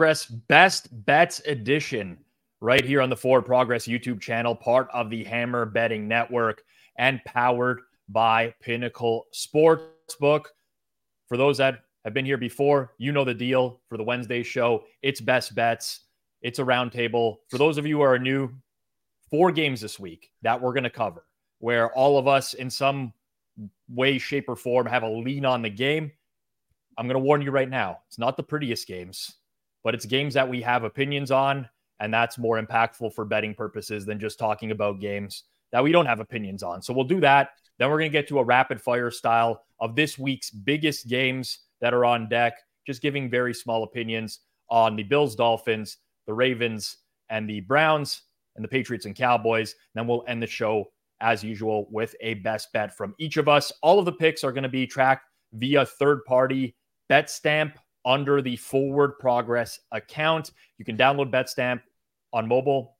Progress Best Bets Edition right here on the Forward Progress YouTube channel, part of the Hammer Betting Network and powered by Pinnacle Sportsbook. For those that have been here before, you know the deal for the Wednesday show. It's best bets, it's a roundtable. For those of you who are new, four games this week that we're going to cover, where all of us in some way, shape, or form have a lean on the game. I'm going to warn you right now, it's not the prettiest games but it's games that we have opinions on. And that's more impactful for betting purposes than just talking about games that we don't have opinions on. So we'll do that. Then we're going to get to a rapid fire style of this week's biggest games that are on deck, just giving very small opinions on the Bills, Dolphins, the Ravens, and the Browns, and the Patriots and Cowboys. Then we'll end the show as usual with a best bet from each of us. All of the picks are going to be tracked via third party Betstamp under the Forward Progress account. You can download Betstamp on mobile,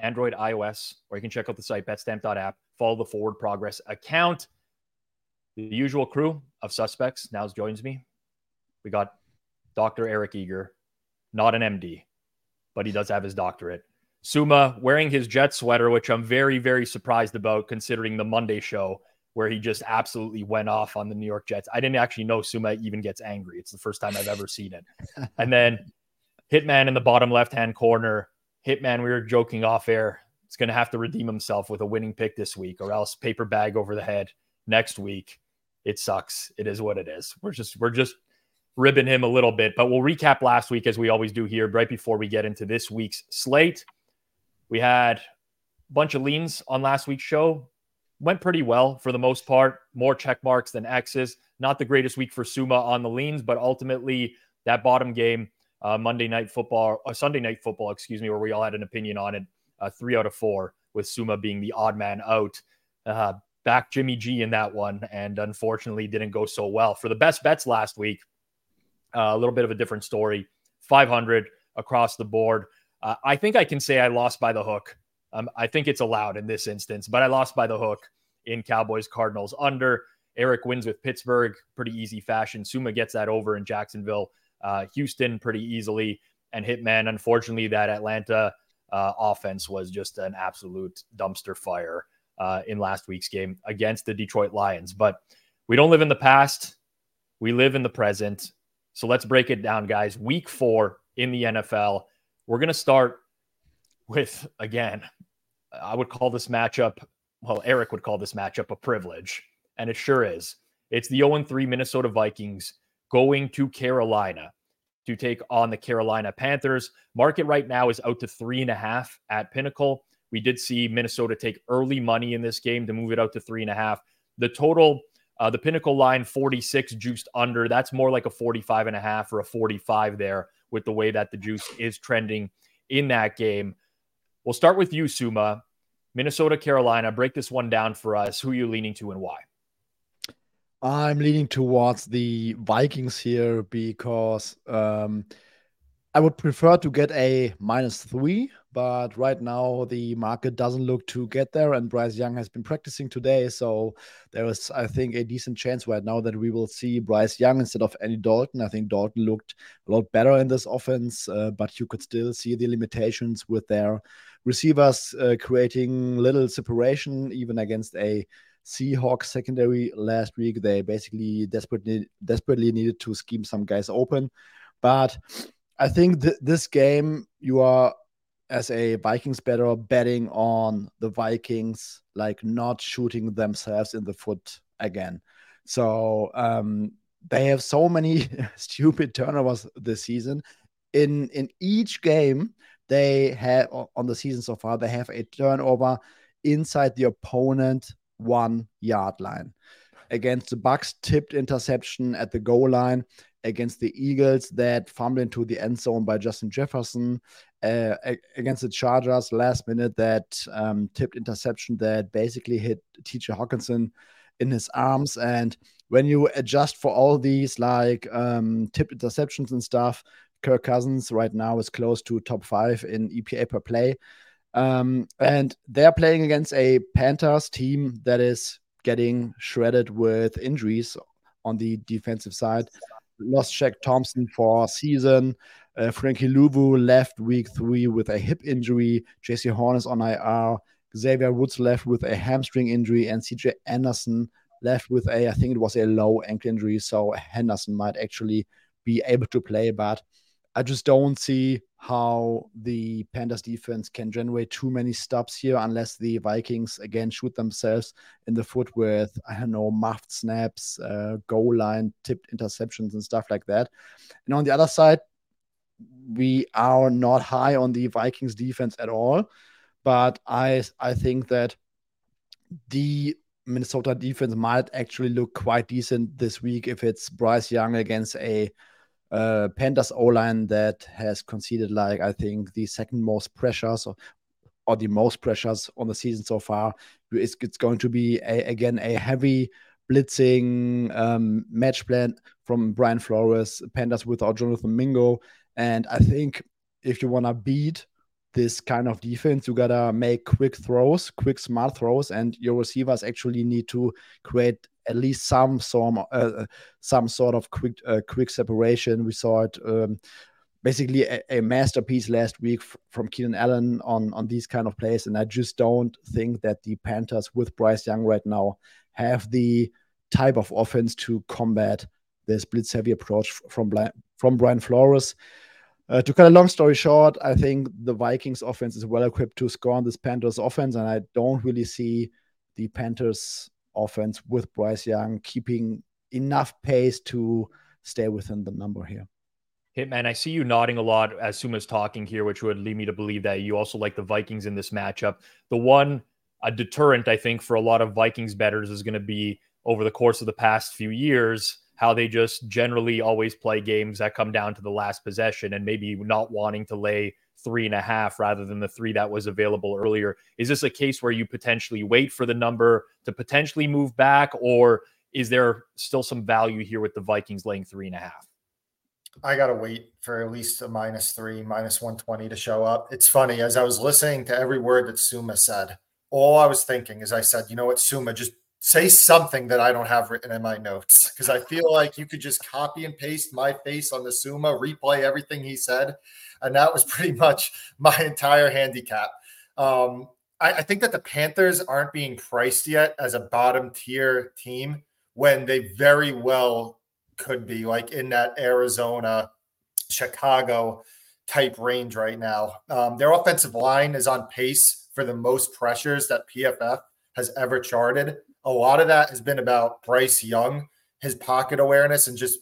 Android, iOS, or you can check out the site betstamp.app. Follow the Forward Progress account. The usual crew of suspects now joins me. We got Dr. Eric Eager, not an MD, but he does have his doctorate. Sommer wearing his jet sweater, which I'm very, very surprised about considering the Monday show where he just absolutely went off on the New York Jets. I didn't actually know Sommer even gets angry. It's the first time I've ever seen it. and then Hitman in the bottom left hand corner. Hitman, we were joking off air. It's going to have to redeem himself with a winning pick this week, or else paper bag over the head next week. It sucks. It is what it is. We're just we're just ribbing him a little bit, but we'll recap last week as we always do here, right before we get into this week's slate. We had a bunch of leans on last week's show went pretty well for the most part. More check marks than X's. Not the greatest week for Sommer on the leans, but ultimately that bottom game, uh, Monday night football, uh, Sunday night football, excuse me, where we all had an opinion on it, uh, three out of four, with Sommer being the odd man out. Uh, back Jimmy G in that one, and unfortunately didn't go so well. For the best bets last week, uh, a little bit of a different story 500 across the board. Uh, I think I can say I lost by the hook um, I think it's allowed in this instance, but I lost by the hook in Cowboys Cardinals under. Eric wins with Pittsburgh, pretty easy fashion. Sommer gets that over in Jacksonville. Uh, Houston, pretty easily. And Hitman, unfortunately, that Atlanta uh, offense was just an absolute dumpster fire uh, in last week's game against the Detroit Lions. But we don't live in the past, we live in the present. So let's break it down, guys. Week four in the NFL. We're going to start with, again, I would call this matchup, well, Eric would call this matchup a privilege, and it sure is. It's the 0 3 Minnesota Vikings going to Carolina to take on the Carolina Panthers. Market right now is out to three and a half at Pinnacle. We did see Minnesota take early money in this game to move it out to three and a half. The total, uh, the Pinnacle line 46 juiced under. That's more like a 45 and a half or a 45 there with the way that the juice is trending in that game. We'll start with you, Sommer. Minnesota, Carolina. Break this one down for us. Who are you leaning to and why? I'm leaning towards the Vikings here because um, I would prefer to get a minus three, but right now the market doesn't look to get there, and Bryce Young has been practicing today, so there is, I think, a decent chance right now that we will see Bryce Young instead of Andy Dalton. I think Dalton looked a lot better in this offense, uh, but you could still see the limitations with their receivers uh, creating little separation, even against a Seahawks secondary last week. They basically desperately desperately needed to scheme some guys open, but I think th- this game you are as a Vikings better betting on the Vikings like not shooting themselves in the foot again. So um, they have so many stupid turnovers this season. In in each game, they have on the season so far, they have a turnover inside the opponent one yard line. against the Bucks, tipped interception at the goal line against the Eagles that fumbled into the end zone by Justin Jefferson. Uh, against the Chargers, last minute that um, tipped interception that basically hit T.J. Hockenson in his arms. And when you adjust for all these like um, tipped interceptions and stuff, Kirk Cousins right now is close to top five in EPA per play. Um, and they're playing against a Panthers team that is getting shredded with injuries on the defensive side. Lost Shaq Thompson for season. Uh, Frankie Luvu left week three with a hip injury. Jaycee Horn is on IR. Xavier Woods left with a hamstring injury, and CJ Henderson left with a, I think it was a low ankle injury. So Henderson might actually be able to play, but I just don't see how the Panthers defense can generate too many stops here unless the Vikings again shoot themselves in the foot with I don't know muffed snaps, uh, goal line tipped interceptions and stuff like that. And on the other side, we are not high on the Vikings defense at all, but I I think that the Minnesota defense might actually look quite decent this week if it's Bryce Young against a uh, Panthers O line that has conceded like I think the second most pressures or, or the most pressures on the season so far. It's, it's going to be a, again a heavy blitzing um, match plan from Brian Flores. Panthers without Jonathan Mingo, and I think if you want to beat this kind of defense, you gotta make quick throws, quick smart throws, and your receivers actually need to create at least some some uh, some sort of quick uh, quick separation. We saw it um, basically a, a, masterpiece last week from Keenan Allen on on these kind of plays, and I just don't think that the Panthers with Bryce Young right now have the type of offense to combat this blitz heavy approach from from Brian Flores. Uh, to cut a long story short, I think the Vikings offense is well equipped to score on this Panthers offense, and I don't really see the Panthers offense with Bryce Young, keeping enough pace to stay within the number here. Hitman, I see you nodding a lot as Sommer's talking here, which would lead me to believe that you also like the Vikings in this matchup. The one a deterrent, I think, for a lot of Vikings betters is going to be over the course of the past few years how they just generally always play games that come down to the last possession and maybe not wanting to lay three and a half rather than the three that was available earlier. Is this a case where you potentially wait for the number to potentially move back, or is there still some value here with the Vikings laying three and a half? I got to wait for at least a minus three, minus 120 to show up. It's funny, as I was listening to every word that Sommer said, all I was thinking is I said, you know what, Sommer, just say something that I don't have written in my notes because I feel like you could just copy and paste my face on the Sommer, replay everything he said, and that was pretty much my entire handicap. Um, I, I think that the Panthers aren't being priced yet as a bottom tier team when they very well could be, like in that Arizona, Chicago type range right now. Um, their offensive line is on pace for the most pressures that PFF has ever charted. A lot of that has been about Bryce Young, his pocket awareness, and just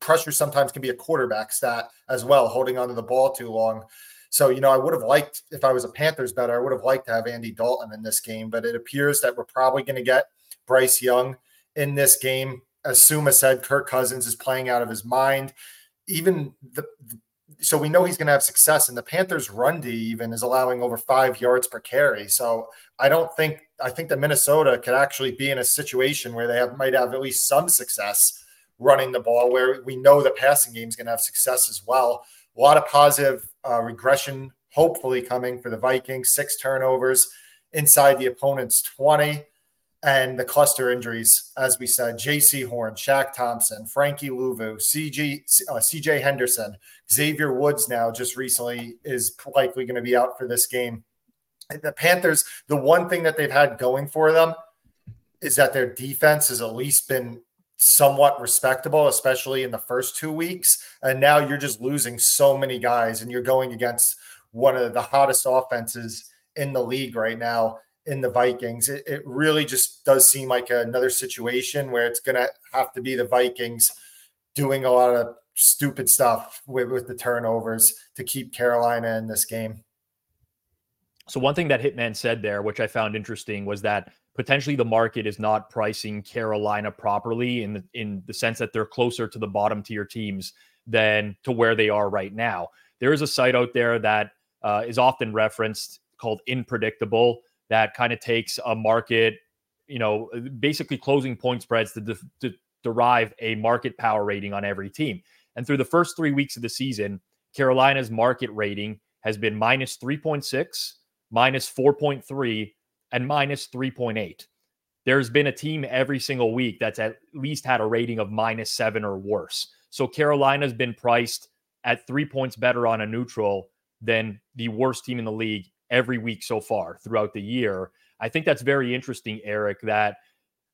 pressure sometimes can be a quarterback stat as well, holding onto the ball too long. So, you know, I would have liked, if I was a Panthers better, I would have liked to have Andy Dalton in this game, but it appears that we're probably going to get Bryce Young in this game. As Sommer said, Kirk Cousins is playing out of his mind. Even the, so we know he's going to have success. And the Panthers' run D even is allowing over five yards per carry. So I don't think I think that Minnesota could actually be in a situation where they have might have at least some success running the ball, where we know the passing game is going to have success as well. A lot of positive uh, regression, hopefully coming for the Vikings. Six turnovers inside the opponent's 20. And the cluster injuries, as we said, Jaycee Horn, Shaq Thompson, Frankie Luvu, CG, uh, CJ Henderson, Xavier Woods now just recently is likely going to be out for this game. The Panthers, the one thing that they've had going for them is that their defense has at least been somewhat respectable, especially in the first two weeks. And now you're just losing so many guys, and you're going against one of the hottest offenses in the league right now in the Vikings. It, it really just does seem like another situation where it's going to have to be the Vikings doing a lot of stupid stuff with, with the turnovers to keep Carolina in this game. So, one thing that Hitman said there, which I found interesting, was that potentially the market is not pricing Carolina properly in the in the sense that they're closer to the bottom tier teams than to where they are right now. There is a site out there that uh, is often referenced called Inpredictable that kind of takes a market, you know, basically closing point spreads to, de- to derive a market power rating on every team. And through the first three weeks of the season, Carolina's market rating has been minus 3.6, minus 4.3, and minus 3.8. There's been a team every single week that's at least had a rating of minus seven or worse. So Carolina's been priced at three points better on a neutral than the worst team in the league every week so far throughout the year. I think that's very interesting, Eric. That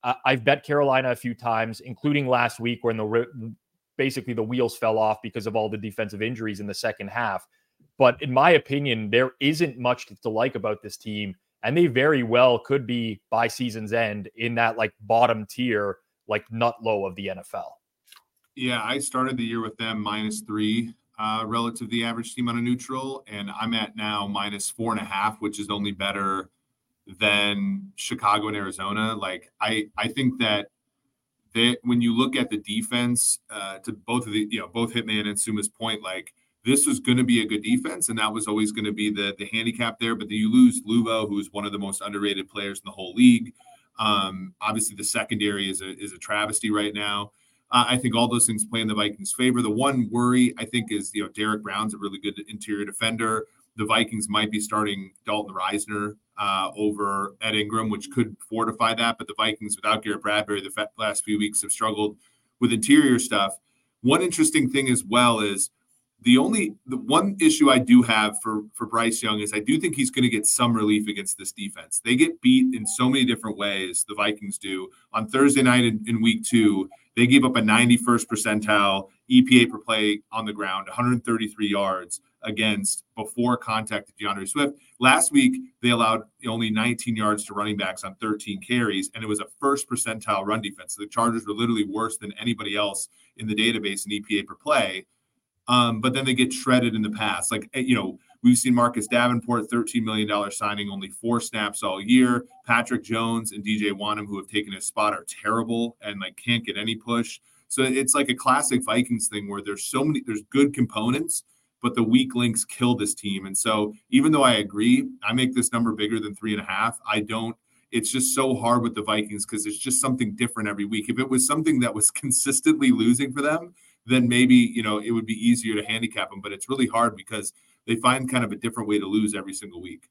uh, I've bet Carolina a few times, including last week when the basically the wheels fell off because of all the defensive injuries in the second half. But in my opinion, there isn't much to like about this team, and they very well could be by season's end in that like bottom tier, like nut low of the NFL. Yeah, I started the year with them minus three relative to the average team on a neutral, and I'm at now minus four and a half, which is only better than Chicago and Arizona. Like I, I think that that when you look at the defense, uh, to both of the you know both Hitman and Sommer's point, like this was going to be a good defense, and that was always going to be the the handicap there. But then you lose Luvu, who's one of the most underrated players in the whole league. Um, obviously, the secondary is a is a travesty right now. Uh, I think all those things play in the Vikings' favor. The one worry I think is you know Derrick Brown's a really good interior defender. The Vikings might be starting Dalton Risner uh, over Ed Ingram, which could fortify that. But the Vikings, without Garrett Bradbury, the last few weeks have struggled with interior stuff. One interesting thing as well is the only the one issue I do have for for Bryce Young is I do think he's going to get some relief against this defense. They get beat in so many different ways. The Vikings do on Thursday night in, in week two. They gave up a 91st percentile EPA per play on the ground, 133 yards against before contact to D'Andre Swift. Last week, they allowed only 19 yards to running backs on 13 carries, and it was a first percentile run defense. So the Chargers were literally worse than anybody else in the database in EPA per play. Um, but then they get shredded in the past. Like, eh, you know, we've seen Marcus Davenport, $13 million signing, only four snaps all year. Patrick Jones and DJ Wonnum, who have taken his spot, are terrible and like can't get any push. So it's like a classic Vikings thing where there's so many, there's good components, but the weak links kill this team. And so even though I agree, I make this number bigger than three and a half. I don't it's just so hard with the Vikings because it's just something different every week. If it was something that was consistently losing for them, then maybe you know it would be easier to handicap them. But it's really hard because they find kind of a different way to lose every single week.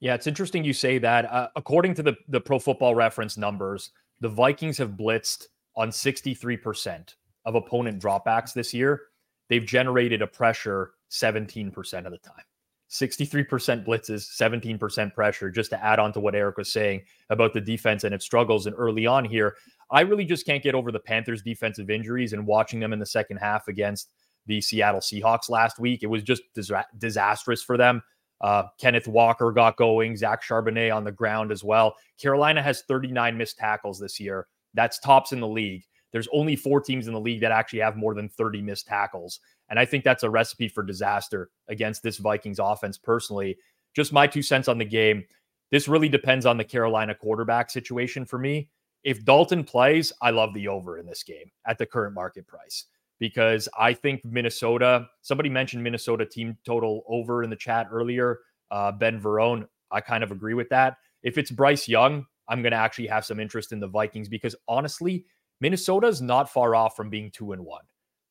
Yeah, it's interesting you say that. Uh, according to the the Pro Football Reference numbers, the Vikings have blitzed on 63% of opponent dropbacks this year. They've generated a pressure 17% of the time. 63% blitzes, 17% pressure, just to add on to what Eric was saying about the defense and its struggles. And early on here, I really just can't get over the Panthers' defensive injuries and watching them in the second half against the Seattle Seahawks last week. It was just dis- disastrous for them. Uh, Kenneth Walker got going, Zach Charbonnet on the ground as well. Carolina has 39 missed tackles this year. That's tops in the league. There's only four teams in the league that actually have more than 30 missed tackles. And I think that's a recipe for disaster against this Vikings offense personally. Just my two cents on the game. This really depends on the Carolina quarterback situation for me. If Dalton plays, I love the over in this game at the current market price because I think Minnesota, somebody mentioned Minnesota team total over in the chat earlier. Uh, ben Verone, I kind of agree with that. If it's Bryce Young, I'm going to actually have some interest in the Vikings because honestly, Minnesota is not far off from being two and one.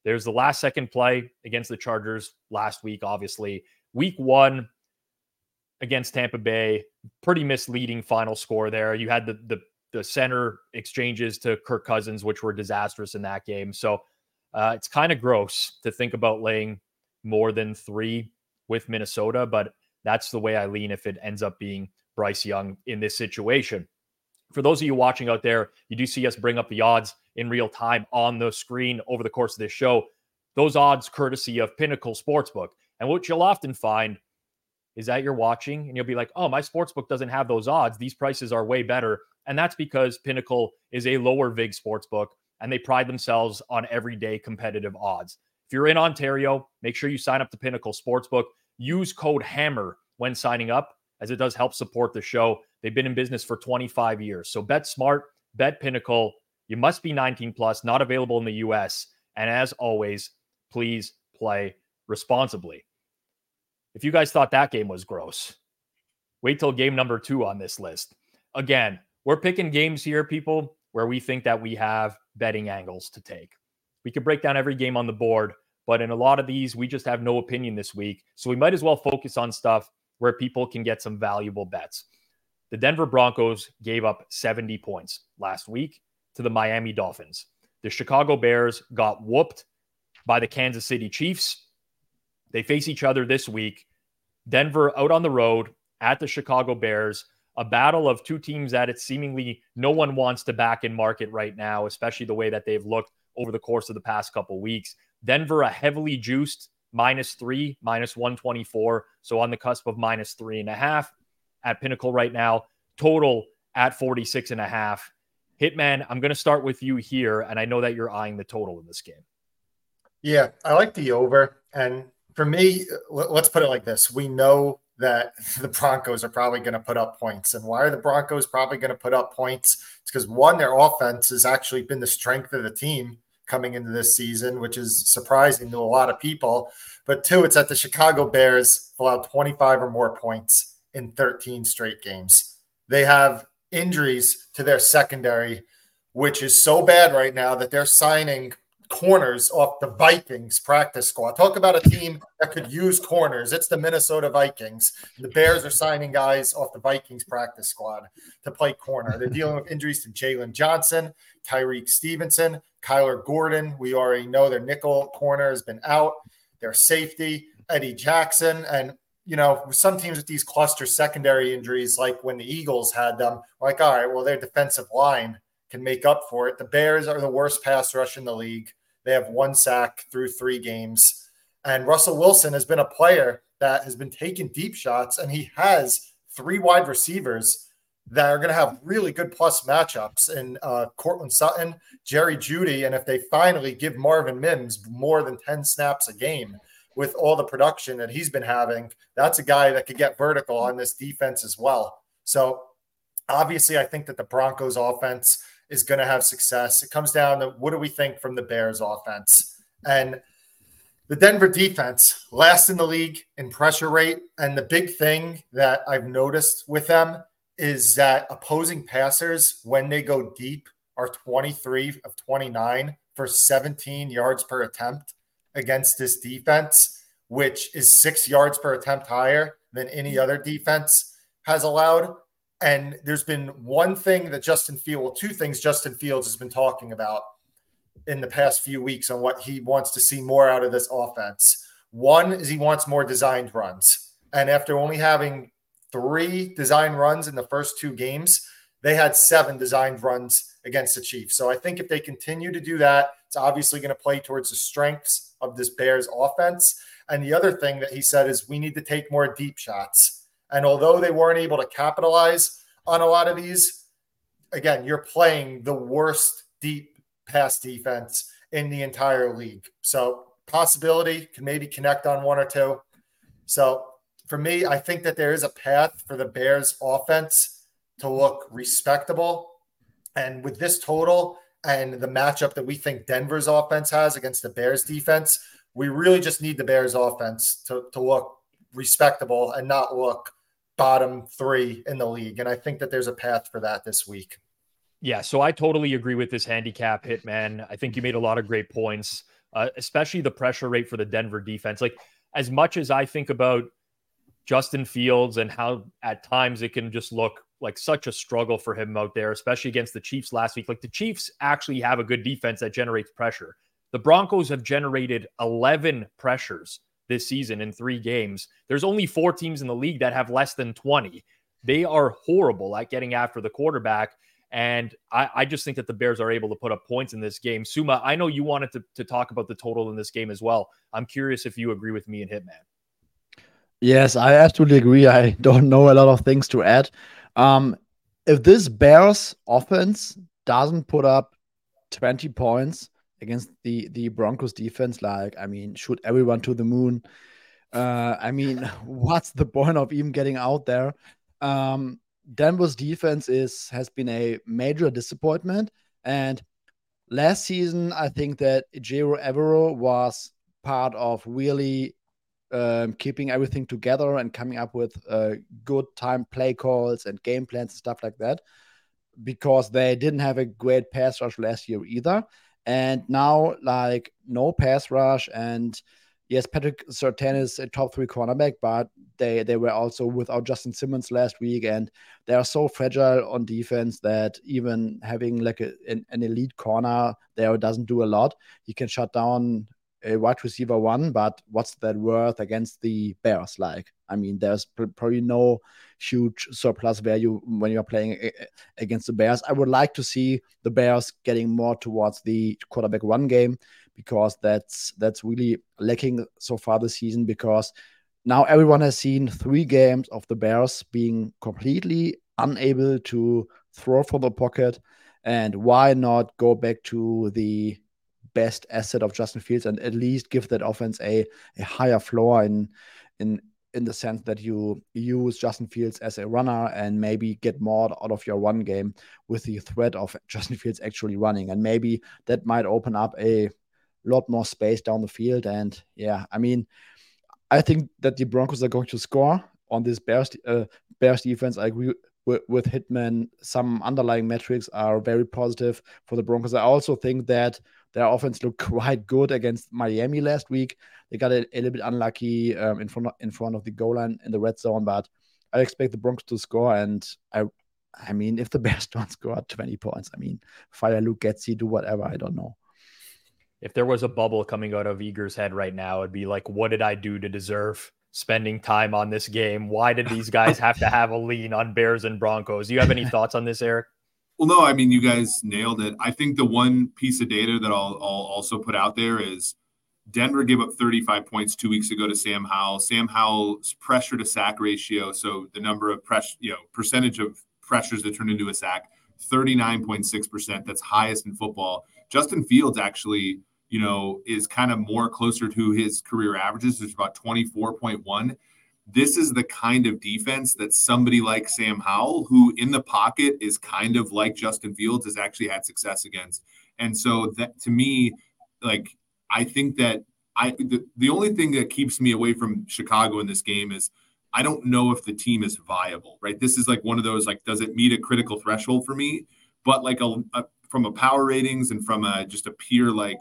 There's the last second play against the Chargers last week, obviously. Week one against Tampa Bay, pretty misleading final score there. You had the the the center exchanges to Kirk Cousins, which were disastrous in that game. So uh, it's kind of gross to think about laying more than three with Minnesota, but that's the way I lean if it ends up being Bryce Young in this situation. For those of you watching out there, you do see us bring up the odds in real time on the screen over the course of this show. Those odds courtesy of Pinnacle Sportsbook. And what you'll often find is that you're watching and you'll be like, oh, my sportsbook doesn't have those odds. These prices are way better. And that's because Pinnacle is a lower VIG sportsbook and they pride themselves on everyday competitive odds. If you're in Ontario, make sure you sign up to Pinnacle Sportsbook. Use code HAMMER when signing up. As it does help support the show. They've been in business for 25 years. So bet smart, bet pinnacle. You must be 19 plus, not available in the US. And as always, please play responsibly. If you guys thought that game was gross, wait till game number two on this list. Again, we're picking games here, people, where we think that we have betting angles to take. We could break down every game on the board, but in a lot of these, we just have no opinion this week. So we might as well focus on stuff where people can get some valuable bets. The Denver Broncos gave up 70 points last week to the Miami Dolphins. The Chicago Bears got whooped by the Kansas City Chiefs. They face each other this week. Denver out on the road at the Chicago Bears, a battle of two teams that it seemingly no one wants to back in market right now, especially the way that they've looked over the course of the past couple weeks. Denver, a heavily juiced minus three, minus 124. So on the cusp of minus three and a half at Pinnacle right now. Total at 46 and a half. Hitman, I'm going to start with you here. And I know that you're eyeing the total in this game. Yeah, I like the over. And for me, let's put it like this we know that the Broncos are probably going to put up points. And why are the Broncos probably going to put up points? It's because one, their offense has actually been the strength of the team coming into this season, which is surprising to a lot of people. But two, it's that the Chicago Bears allowed 25 or more points in 13 straight games. They have injuries to their secondary, which is so bad right now that they're signing corners off the Vikings practice squad. Talk about a team that could use corners. It's the Minnesota Vikings. The Bears are signing guys off the Vikings practice squad to play corner. They're dealing with injuries to Jaylon Johnson, Tyrique Stevenson, Kyler Gordon. We already know their nickel corner has been out. Their safety, Eddie Jackson. And, you know, some teams with these cluster secondary injuries, like when the Eagles had them, like, all right, well, their defensive line can make up for it. The Bears are the worst pass rush in the league. They have one sack through three games. And Russell Wilson has been a player that has been taking deep shots, and he has three wide receivers that are going to have really good plus matchups in uh, Courtland Sutton, Jerry Jeudy, and if they finally give Marvin Mims more than 10 snaps a game with all the production that he's been having, that's a guy that could get vertical on this defense as well. So obviously, I think that the Broncos offense is going to have success. It comes down to what do we think from the Bears offense? And the Denver defense, last in the league in pressure rate. And the big thing that I've noticed with them is that opposing passers, when they go deep, are 23 of 29 for 17 yards per attempt against this defense, which is six yards per attempt higher than any other defense has allowed. And there's been one thing that Justin Fields, two things Justin Fields has been talking about in the past few weeks on what he wants to see more out of this offense. One is he wants more designed runs. And after only having three design runs in the first two games, they had seven designed runs against the Chiefs. So I think if they continue to do that, it's obviously going to play towards the strengths of this Bears offense. And the other thing that he said is we need to take more deep shots. And although they weren't able to capitalize on a lot of these, again, you're playing the worst deep pass defense in the entire league. So possibility can maybe connect on one or two. So for me, I think that there is a path for the Bears offense to look respectable. And with this total and the matchup that we think Denver's offense has against the Bears defense, we really just need the Bears offense to, to look respectable and not look bottom three in the league. And I think that there's a path for that this week. Yeah, so I totally agree with this handicap hitman. I think you made a lot of great points, uh, especially the pressure rate for the Denver defense. Like, as much as I think about Justin Fields and how at times it can just look like such a struggle for him out there, especially against the Chiefs last week. Like, the Chiefs actually have a good defense that generates pressure. The Broncos have generated 11 pressures this season in three games. There's only four teams in the league that have less than 20. They are horrible at getting after the quarterback. And I, I, just think that the Bears are able to put up points in this game. Sommer, I know you wanted to, to talk about the total in this game as well. I'm curious if you agree with me and Hitman. Yes, I absolutely agree. I don't know a lot of things to add. Um, if this Bears offense doesn't put up 20 points, against the the Broncos defense. Like, I mean, shoot everyone to the moon. Uh, I mean, what's the point of even getting out there? Um, Denver's defense is has been a major disappointment, and last season I think that Ejiro Evero was part of really um, keeping everything together and coming up with uh, good time play calls and game plans and stuff like that because they didn't have a great pass rush last year either. And now, like, no pass rush. And yes, Patrick Surtain is a top three cornerback, but they, they were also without Justin Simmons last week. And they are so fragile on defense that even having like a, an, an elite corner there doesn't do a lot. He can shut down a wide receiver one, but what's that worth against the Bears? Like, I mean, there's probably no huge surplus value when you're playing against the Bears. I would like to see the Bears getting more towards the quarterback one game because that's that's really lacking so far this season. Because now everyone has seen three games of the Bears being completely unable to throw from the pocket. And why not go back to the best asset of Justin Fields and at least give that offense a, a higher floor in in in the sense that you use Justin Fields as a runner and maybe get more out of your one game with the threat of Justin Fields actually running. And maybe that might open up a lot more space down the field. And yeah, I mean, I think that the Broncos are going to score on this Bears uh, Bears defense. I agree with, with Hitman. Some underlying metrics are very positive for the Broncos. I also think that their offense looked quite good against Miami last week. They got a, a little bit unlucky um, in front of, in front of the goal line in the red zone, but I expect the Broncos to score. And I, I mean, if the Bears don't score 20 points, I mean, fire Luke Getsy, do whatever. I don't know. If there was a bubble coming out of Eager's head right now, it'd be like, what did I do to deserve spending time on this game? Why did these guys have to have a lean on Bears and Broncos? Do you have any thoughts on this, Eric? Well, no, I mean, you guys nailed it. I think the one piece of data that I'll, I'll also put out there is Denver gave up 35 points two weeks ago to Sam Howell. Sam Howell's pressure to sack ratio, so the number of press, you know, percentage of pressures that turn into a sack, 39.6%. That's highest in football. Justin Fields actually, you know, is kind of more closer to his career averages. It's about 24.1 this is the kind of defense that somebody like Sam Howell, who in the pocket is kind of like Justin Fields, has actually had success against. And so that to me, like I think that I the, the only thing that keeps me away from Chicago in this game is I don't know if the team is viable, right? This is like one of those like, does it meet a critical threshold for me? But like a, a from a power ratings and from a just a pure like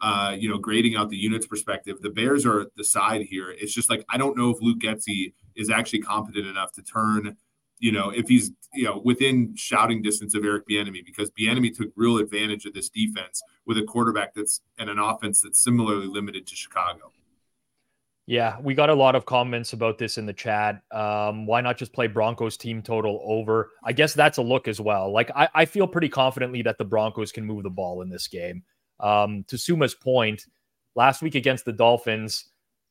uh, you know, grading out the units perspective, the Bears are the side here. It's just like I don't know if Luke Getsy is actually competent enough to turn, you know, if he's you know within shouting distance of Eric Bieniemy because Bieniemy took real advantage of this defense with a quarterback that's and an offense that's similarly limited to Chicago. Yeah, we got a lot of comments about this in the chat. Um, why not just play Broncos team total over? I guess that's a look as well. Like I, I feel pretty confidently that the Broncos can move the ball in this game. Um, to Sommer's point, last week against the Dolphins,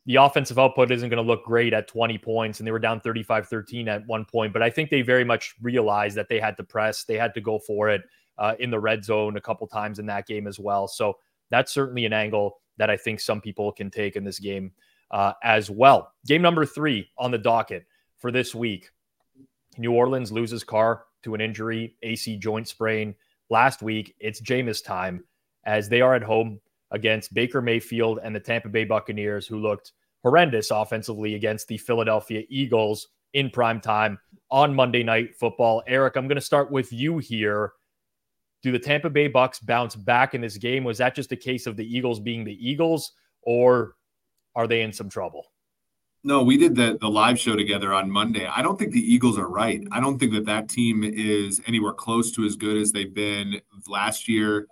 the offensive output isn't going to look great at 20 points, and they were down 35 13 at one point. But I think they very much realized that they had to press, they had to go for it uh, in the red zone a couple times in that game as well. So that's certainly an angle that I think some people can take in this game uh, as well. Game number three on the docket for this week New Orleans loses Carr to an injury, AC joint sprain. Last week, it's Jameis time as they are at home against Baker Mayfield and the Tampa Bay Buccaneers, who looked horrendous offensively against the Philadelphia Eagles in prime time on Monday Night Football. Eric, I'm going to start with you here. Do the Tampa Bay Bucks bounce back in this game? Was that just a case of the Eagles being the Eagles, or are they in some trouble? No, we did the the live show together on Monday. I don't think the Eagles are right. I don't think that that team is anywhere close to as good as they've been last year.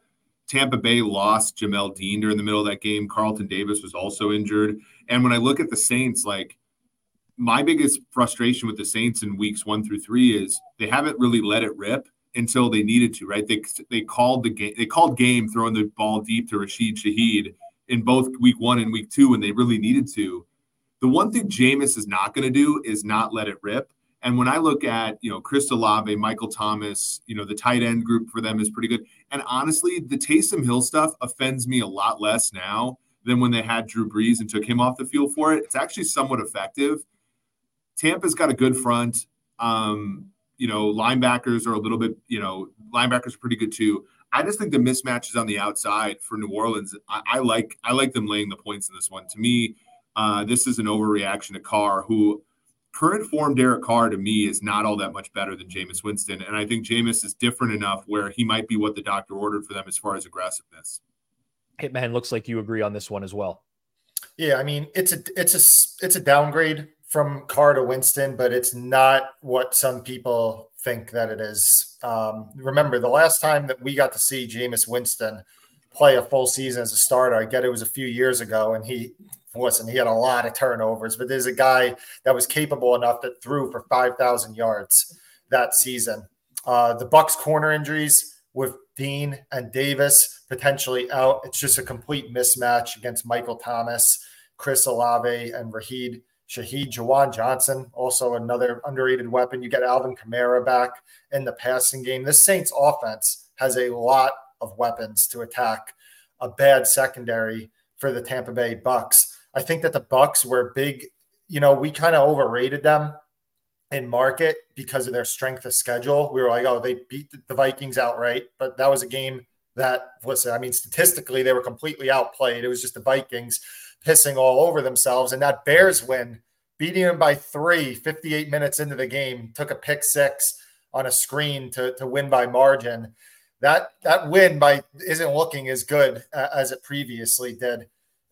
Tampa Bay lost Jamel Dean during the middle of that game. Carlton Davis was also injured. And when I look at the Saints, like my biggest frustration with the Saints in weeks one through three is they haven't really let it rip until they needed to, right? They they called the game they called game throwing the ball deep to Rashid Shaheed in both week one and week two when they really needed to. The one thing Jameis is not going to do is not let it rip. And when I look at, you know, Chris Olave, Michael Thomas, you know, the tight end group for them is pretty good. And honestly, the Taysom Hill stuff offends me a lot less now than when they had Drew Brees and took him off the field for it. It's actually somewhat effective. Tampa's got a good front. Um, you know, linebackers are a little bit, you know, linebackers are pretty good too. I just think the mismatches on the outside for New Orleans. I, I like I like them laying the points in this one. To me, uh, this is an overreaction to Carr, who current form Derek Carr to me is not all that much better than Jameis Winston, and I think Jameis is different enough where he might be what the doctor ordered for them as far as aggressiveness. Hitman looks like you agree on this one as well. Yeah, I mean it's a it's a it's a downgrade from Carr to Winston, but it's not what some people think that it is. Um, remember, the last time that we got to see Jameis Winston play a full season as a starter, I get it was a few years ago, and he listen, he had a lot of turnovers, but there's a guy that was capable enough that threw for 5,000 yards that season. Uh, the Bucks corner injuries with Dean and Davis potentially out. It's just a complete mismatch against Michael Thomas, Chris Olave, and Rashid Shaheed Juwan Johnson, also another underrated weapon. You get Alvin Kamara back in the passing game. This Saints offense has a lot of weapons to attack a bad secondary for the Tampa Bay Bucs. I think that the Bucks were big, you know, we kind of overrated them in market because of their strength of schedule. We were like, oh, they beat the Vikings outright, but that was a game that listen, I mean, statistically, they were completely outplayed. It was just the Vikings pissing all over themselves. And that Bears win, beating them by three, 58 minutes into the game, took a pick six on a screen to, to win by margin. That that win by isn't looking as good uh, as it previously did.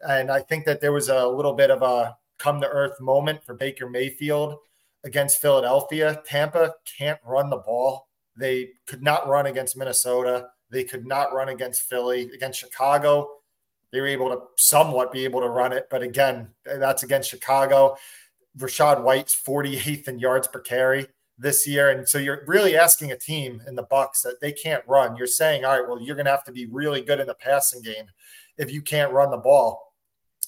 And I think that there was a little bit of a come to earth moment for Baker Mayfield against Philadelphia. Tampa can't run the ball. They could not run against Minnesota. They could not run against Philly. Against Chicago, they were able to somewhat be able to run it. But again, that's against Chicago. Rachaad White's 48th in yards per carry this year. And so you're really asking a team in the Bucks that they can't run. You're saying, all right, well, you're going to have to be really good in the passing game if you can't run the ball.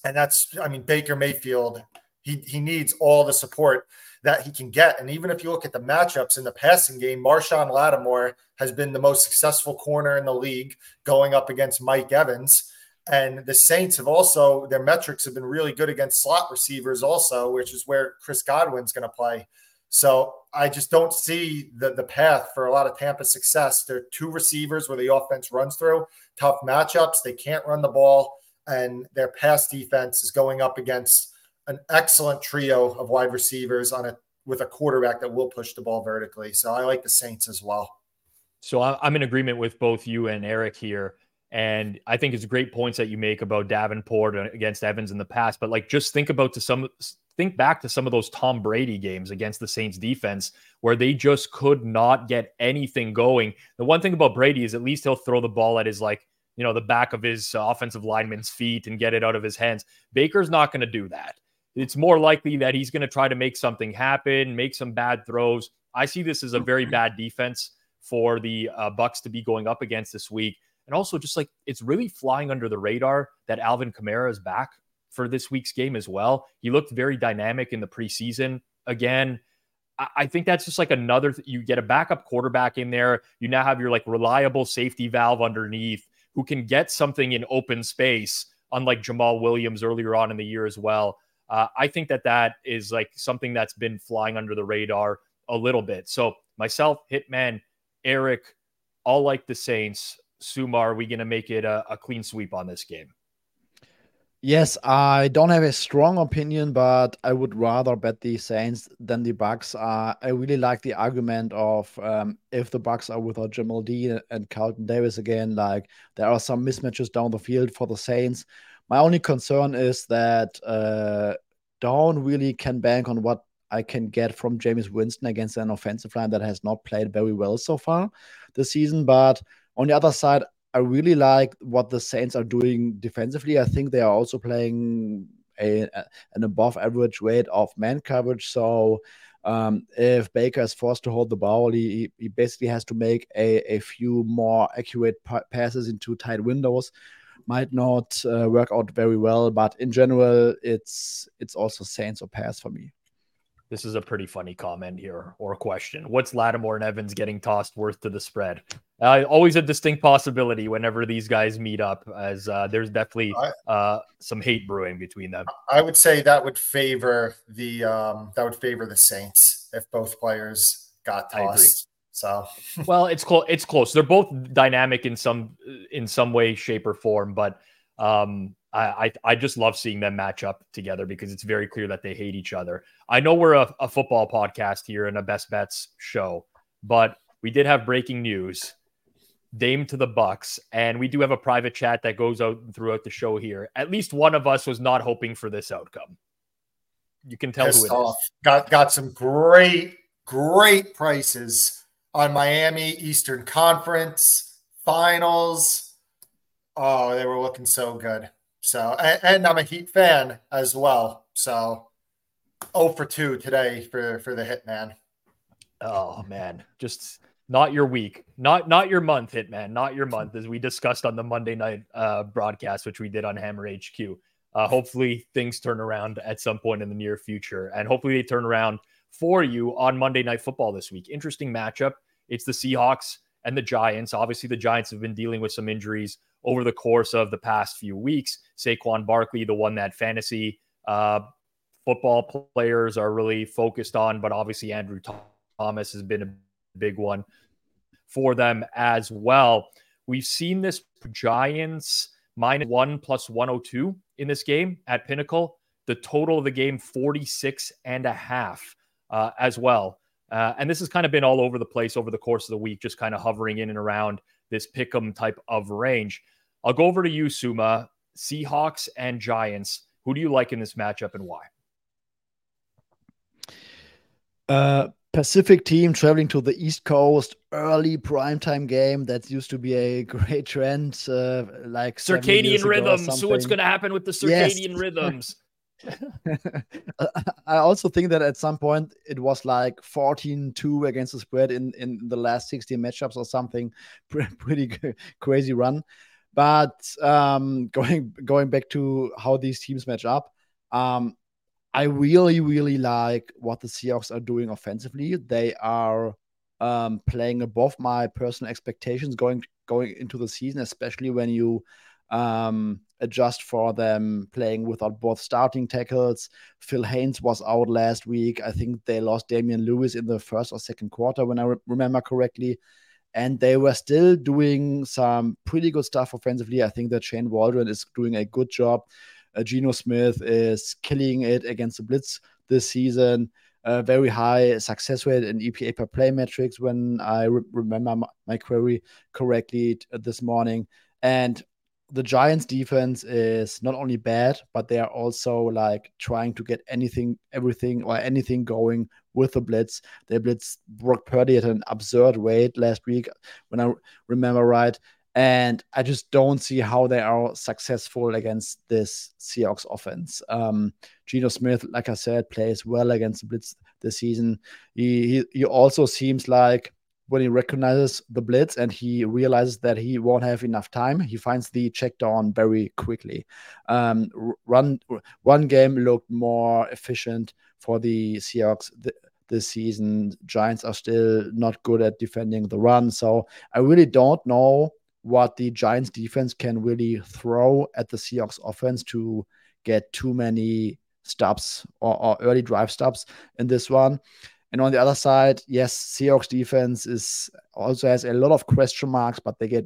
And that's, I mean, Baker Mayfield, he, he needs all the support that he can get. And even if you look at the matchups in the passing game, Marshon Lattimore has been the most successful corner in the league going up against Mike Evans. And the Saints have also, their metrics have been really good against slot receivers, also, which is where Chris Godwin's going to play. So I just don't see the, the path for a lot of Tampa success. There are two receivers where the offense runs through, tough matchups. They can't run the ball, and their pass defense is going up against an excellent trio of wide receivers on a with a quarterback that will push the ball vertically. So I like the Saints as well. So I'm in agreement with both you and Eric here. And I think it's great points that you make about Davenport against Evans in the past. But like, just think about to some, think back to some of those Tom Brady games against the Saints defense where they just could not get anything going. The one thing about Brady is at least he'll throw the ball at his like, you know, the back of his offensive lineman's feet and get it out of his hands. Baker's not going to do that it's more likely that he's going to try to make something happen, make some bad throws. I see this as a very bad defense for the uh, Bucs to be going up against this week. And also, just like it's really flying under the radar that Alvin Kamara is back for this week's game as well. He looked very dynamic in the preseason. Again, I, I think that's just like another. Th- you get a backup quarterback in there. You now have your like reliable safety valve underneath who can get something in open space, unlike Jamaal Williams earlier on in the year as well. Uh, I think that that is like something that's been flying under the radar a little bit. So myself, Hitman, Eric, all like the Saints. Sommer, are we going to make it a, a clean sweep on this game? Yes, I don't have a strong opinion, but I would rather bet the Saints than the Bucks. Uh, I really like the argument of um, if the Bucks are without Jamel Dean and Carlton Davis again, like there are some mismatches down the field for the Saints. My only concern is that uh, Dawn really can bank on what I can get from Jameis Winston against an offensive line that has not played very well so far this season. But on the other side, I really like what the Saints are doing defensively. I think they are also playing a, an above average rate of man coverage. So um, if Baker is forced to hold the ball, he, he basically has to make a, a few more accurate passes into tight windows might not uh, work out very well. But in general, it's it's also Saints or pass for me. This is a pretty funny comment here or question. What's Lattimore and Evans getting tossed worth to the spread? Uh, always a distinct possibility whenever these guys meet up, as uh, there's definitely uh, some hate brewing between them. I would say that would favor the um, that would favor the Saints if both players got tossed. So well, it's close. It's close. They're both dynamic in some in some way, shape, or form. But um, I, I just love seeing them match up together because it's very clear that they hate each other. I know we're a, a football podcast here and a best bets show, but we did have breaking news. Dame to the Bucks, and we do have a private chat that goes out throughout the show here. At least one of us was not hoping for this outcome. You can tell Pissed who it off. is. Got got some great great prices on Miami Eastern Conference Finals. Oh, they were looking so good. So, and, and, I'm a Heat fan as well. So, 0 for 2 today for for the Hitman. Oh man, just not your week, not not your month, Hitman, not your month, as we discussed on the Monday night uh, broadcast, which we did on Hammer HQ. Uh, hopefully, things turn around at some point in the near future, and hopefully, they turn around for you on Monday Night Football this week. Interesting matchup. It's the Seahawks and the Giants. Obviously, the Giants have been dealing with some injuries over the course of the past few weeks. Saquon Barkley, the one that fantasy uh, football players are really focused on, but obviously Andrew Thomas has been a big one for them as well. We've seen this Giants minus one plus 102 in this game at Pinnacle. The total of the game 46 and a half uh, as well. Uh, and this has kind of been all over the place over the course of the week, just kind of hovering in and around this pick 'em type of range. I'll go over to you, Sommer. Seahawks and Giants. Who do you like in this matchup and why? Uh, Pacific team traveling to the East Coast, early primetime game. That used to be a great trend. Uh, like circadian rhythms. So what's going to happen with the circadian yes. rhythms? I also think that at some point it was like 14-2 against the spread in, in the last 16 matchups or something. Pretty crazy run. But um, going going back to how these teams match up, um, I really really like what the Seahawks are doing offensively. They are um, playing above my personal expectations going going into the season, especially when you um, adjust for them playing without both starting tackles. Phil Haynes was out last week. I think they lost Damien Lewis in the first or second quarter, when I re- remember correctly. And they were still doing some pretty good stuff offensively. I think that Shane Waldron is doing a good job. Uh, Geno Smith is killing it against the Blitz this season. Uh, very high success rate in EPA per play metrics when I re- remember my, my, query correctly t- this morning. And the Giants defense is not only bad, but they are also like trying to get anything, everything, or anything going with the blitz. They blitz Brock Purdy at an absurd rate last week, when I remember right. And I just don't see how they are successful against this Seahawks offense. Um, Geno Smith, like I said, plays well against the blitz this season. He, he, he also seems like when he recognizes the blitz and he realizes that he won't have enough time, he finds the check down very quickly. Um, run run game looked more efficient for the Seahawks th- this season. Giants are still not good at defending the run, so I really don't know what the Giants defense can really throw at the Seahawks offense to get too many stops or, or early drive stops in this one. And on the other side, yes, Seahawks defense is also has a lot of question marks, but they get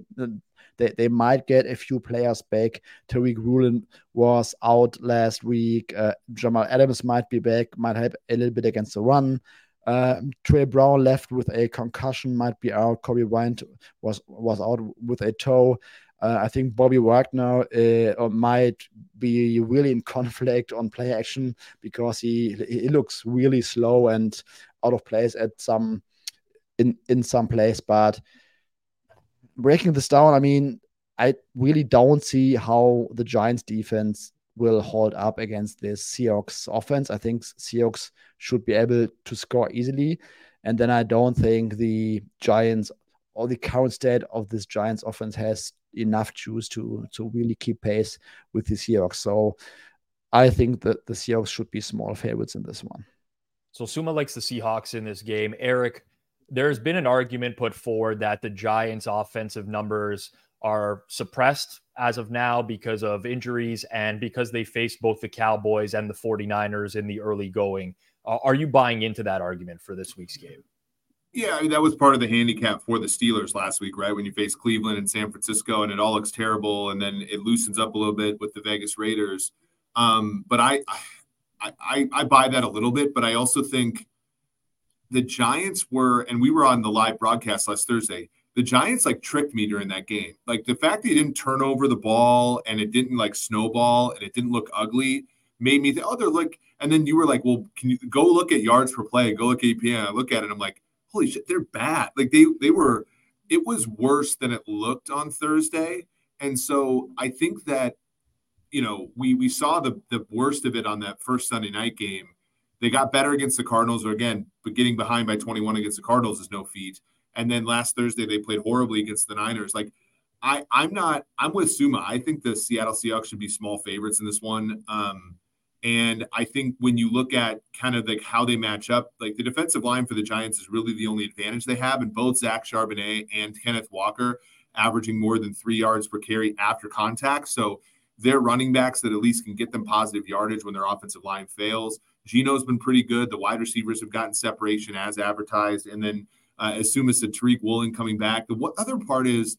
they, they might get a few players back. Tariq Woolen was out last week. Uh, Jamal Adams might be back, might help a little bit against the run. Uh, Tre Brown left with a concussion, might be out. Coby Bryant was was out with a toe. Uh, I think Bobby Wagner uh, might be really in conflict on play action because he he looks really slow and out of place at some in in some place. But breaking this down, I mean, I really don't see how the Giants defense will hold up against this Seahawks offense. I think Seahawks should be able to score easily. And then I don't think the Giants or the current state of this Giants offense has enough juice to to really keep pace with the Seahawks. So I think that the Seahawks should be small favorites in this one. So Sommer likes the Seahawks in this game. Eric, there's been an argument put forward that the Giants' offensive numbers are suppressed as of now because of injuries and because they faced both the Cowboys and the 49ers in the early going. Uh, are you buying into that argument for this week's game? Yeah, I mean, that was part of the handicap for the Steelers last week, right? When you face Cleveland and San Francisco, and it all looks terrible, and then it loosens up a little bit with the Vegas Raiders. Um, but I, I, I, I buy that a little bit, but I also think the Giants were, and we were on the live broadcast last Thursday. The Giants like tricked me during that game. Like the fact that he didn't turn over the ball and it didn't like snowball and it didn't look ugly made me think, oh, they're like, and then you were like, well, can you go look at yards per play? Go look at EPA. I look at it. I'm like, holy shit, they're bad. Like they they were it was worse than it looked on Thursday. And so I think that you know, we we saw the the worst of it on that first Sunday night game. They got better against the Cardinals, or again, but getting behind by 21 against the Cardinals is no feat. And then last Thursday they played horribly against the Niners. Like I I'm not I'm with Sommer. I think the Seattle Seahawks should be small favorites in this one. Um, and I think when you look at kind of like how they match up, like the defensive line for the Giants is really the only advantage they have. And both Zach Charbonnet and Kenneth Walker averaging more than three yards per carry after contact. So they're running backs that at least can get them positive yardage when their offensive line fails. Geno's been pretty good. The wide receivers have gotten separation as advertised. And then uh, as soon as the Tariq Woolen coming back, the what other part is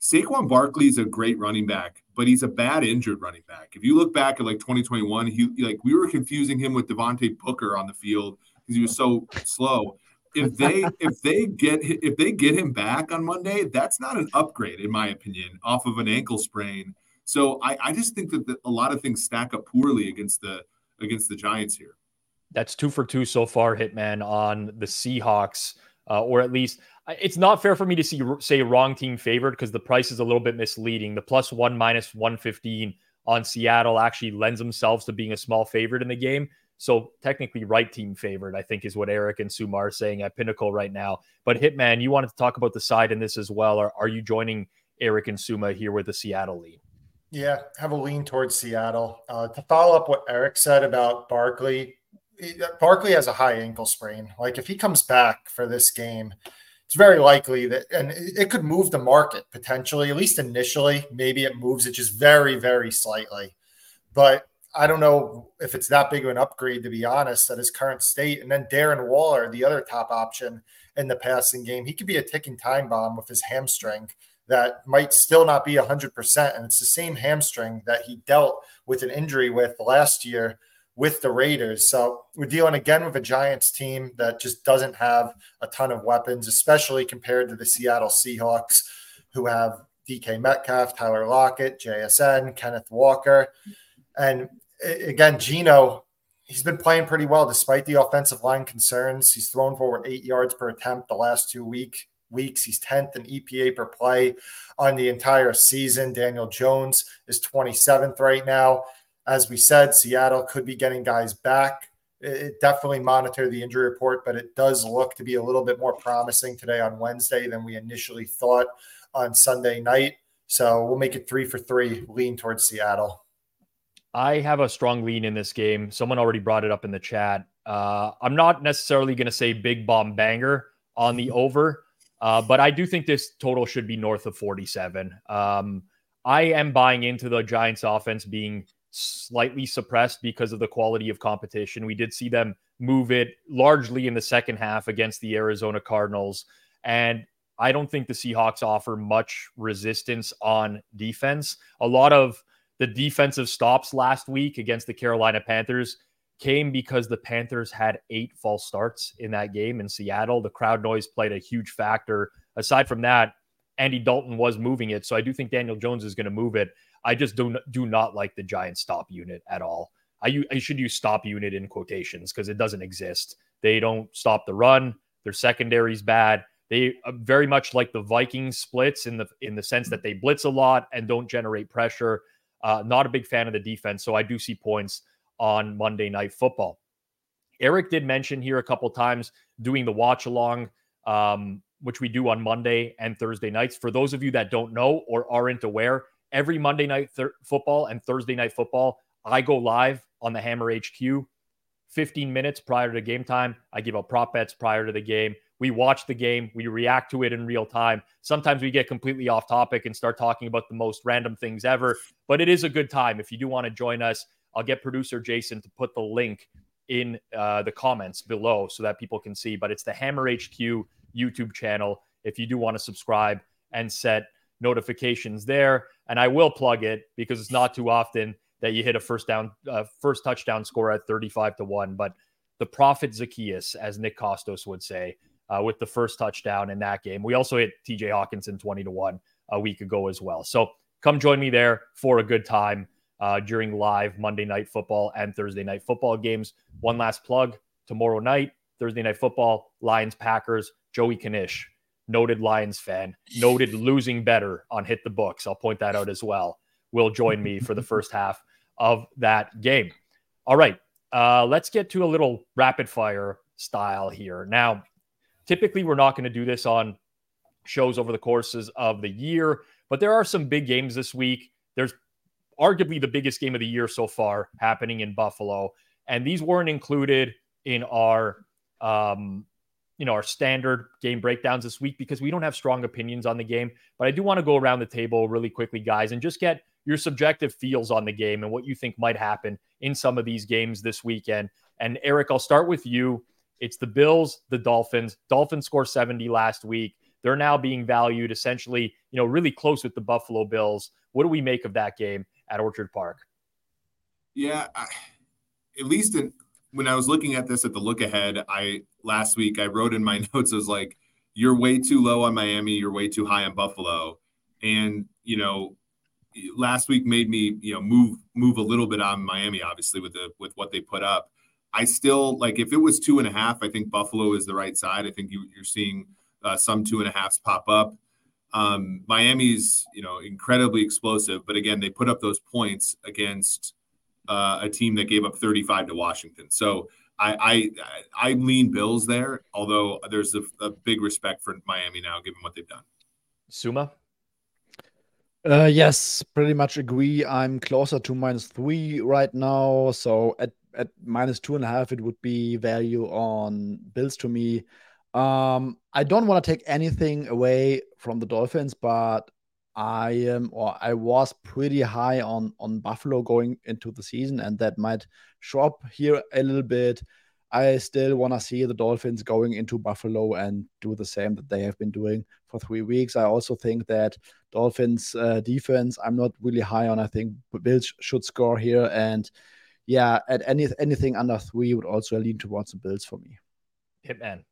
Saquon Barkley is a great running back, but he's a bad injured running back. If you look back at like 2021, he like we were confusing him with Devontae Booker on the field because he was so slow. If they if they get if they get him back on Monday, that's not an upgrade in my opinion off of an ankle sprain. So I, I just think that the, a lot of things stack up poorly against the against the Giants here. That's two for two so far, Hitman on the Seahawks, uh, or at least it's not fair for me to see say wrong team favored because the price is a little bit misleading. The plus one minus one fifteen on Seattle actually lends themselves to being a small favorite in the game. So technically, right team favored, I think, is what Eric and Sommer are saying at Pinnacle right now. But Hitman, you wanted to talk about the side in this as well. Are, are you joining Eric and Sommer here with the Seattle lead? Yeah, have a lean towards Seattle. Uh, to follow up what Eric said about Barkley, Barkley has a high ankle sprain. Like if he comes back for this game, it's very likely that, and it could move the market potentially, at least initially. Maybe it moves it just very, very slightly. But I don't know if it's that big of an upgrade, to be honest, at his current state. And then Darren Waller, the other top option in the passing game, he could be a ticking time bomb with his hamstring that might still not be 100%. And it's the same hamstring that he dealt with an injury with last year with the Raiders. So we're dealing again with a Giants team that just doesn't have a ton of weapons, especially compared to the Seattle Seahawks, who have DK Metcalf, Tyler Lockett, JSN, Kenneth Walker. And again, Geno, he's been playing pretty well despite the offensive line concerns. He's thrown for eight yards per attempt the last two week weeks. He's 10th in EPA per play on the entire season. Daniel Jones is 27th right now as we said, Seattle could be getting guys back. It definitely monitor the injury report, but it does look to be a little bit more promising today on Wednesday than we initially thought on Sunday night. So we'll make it three for three, lean towards Seattle. I have a strong lean in this game. Someone already brought it up in the chat. Uh, I'm not necessarily going to say big bomb banger on the over, uh, but I do think this total should be north of 47. Um, I am buying into the Giants offense being slightly suppressed because of the quality of competition. We did see them move it largely in the second half against the Arizona Cardinals. And I don't think the Seahawks offer much resistance on defense. A lot of the defensive stops last week against the Carolina Panthers came because the Panthers had eight false starts in that game in Seattle. The crowd noise played a huge factor. Aside from that, Andy Dalton was moving it. So I do think Daniel Jones is going to move it. I just do, do not like the giant stop unit at all. I, I should use stop unit in quotations because it doesn't exist. They don't stop the run. Their secondary's bad. They uh, very much like the Vikings splits in the in the sense that they blitz a lot and don't generate pressure. Uh, not a big fan of the defense, so I do see points on Monday Night Football. Eric did mention here a couple times doing the watch along, um, which we do on Monday and Thursday nights. For those of you that don't know or aren't aware, every Monday night football and Thursday night football, I go live on the Hammer HQ 15 minutes prior to game time. I give out prop bets prior to the game. We watch the game, we react to it in real time. Sometimes we get completely off topic and start talking about the most random things ever, but it is a good time. If you do want to join us, I'll get producer Jason to put the link in uh, the comments below so that people can see. But it's the Hammer HQ YouTube channel if you do want to subscribe and set notifications there. And I will plug it because it's not too often that you hit a first down, uh, first touchdown score at 35 to 1. But the prophet Zacchaeus, as Nick Kostos would say, uh, with the first touchdown in that game. We also hit TJ Hockenson 20 to 1 a week ago as well. So come join me there for a good time uh, during live Monday night football and Thursday night football games. One last plug tomorrow night, Thursday night football, Lions Packers, Joey Knish, noted Lions fan, noted losing bettor on Hit the Books. I'll point that out as well. Will join me for the first half of that game. All right, uh, let's get to a little rapid fire style here. Now, typically, we're not going to do this on shows over the courses of the year, but there are some big games this week. There's arguably the biggest game of the year so far happening in Buffalo, and these weren't included in our um, you know our standard game breakdowns this week because we don't have strong opinions on the game but i do want to go around the table really quickly guys and just get your subjective feels on the game and what you think might happen in some of these games this weekend. And Eric, I'll start with you. It's the Bills, the Dolphins. Dolphins score 70 last week. They're now being valued essentially, you know, really close with the Buffalo Bills. What do we make of that game at Orchard Park? Yeah, I, at least in, when I was looking at this at the look ahead, I last week I wrote in my notes was like, "You're way too low on Miami. You're way too high on Buffalo." And you know, last week made me you know move move a little bit on Miami, obviously with the with what they put up. I still like if it was two and a half, I think Buffalo is the right side. I think you, are seeing uh, some two and a halfs pop up. Um, Miami's you know incredibly explosive, but again they put up those points against uh, a team that gave up 35 to Washington. So I I, I lean Bills there, although there's a, a big respect for Miami now given what they've done. Sommer. Uh, yes, pretty much agree. I'm closer to minus three right now. So at, at minus two and a half, it would be value on Bills to me. Um, I don't want to take anything away from the Dolphins, but I am or I was pretty high on on Buffalo going into the season, and that might show up here a little bit. I still want to see the Dolphins going into Buffalo and do the same that they have been doing for three weeks. I also think that Dolphins uh, defense, I'm not really high on. I think Bills should score here, and yeah, at any anything under three would also lean towards the Bills for me. Hitman.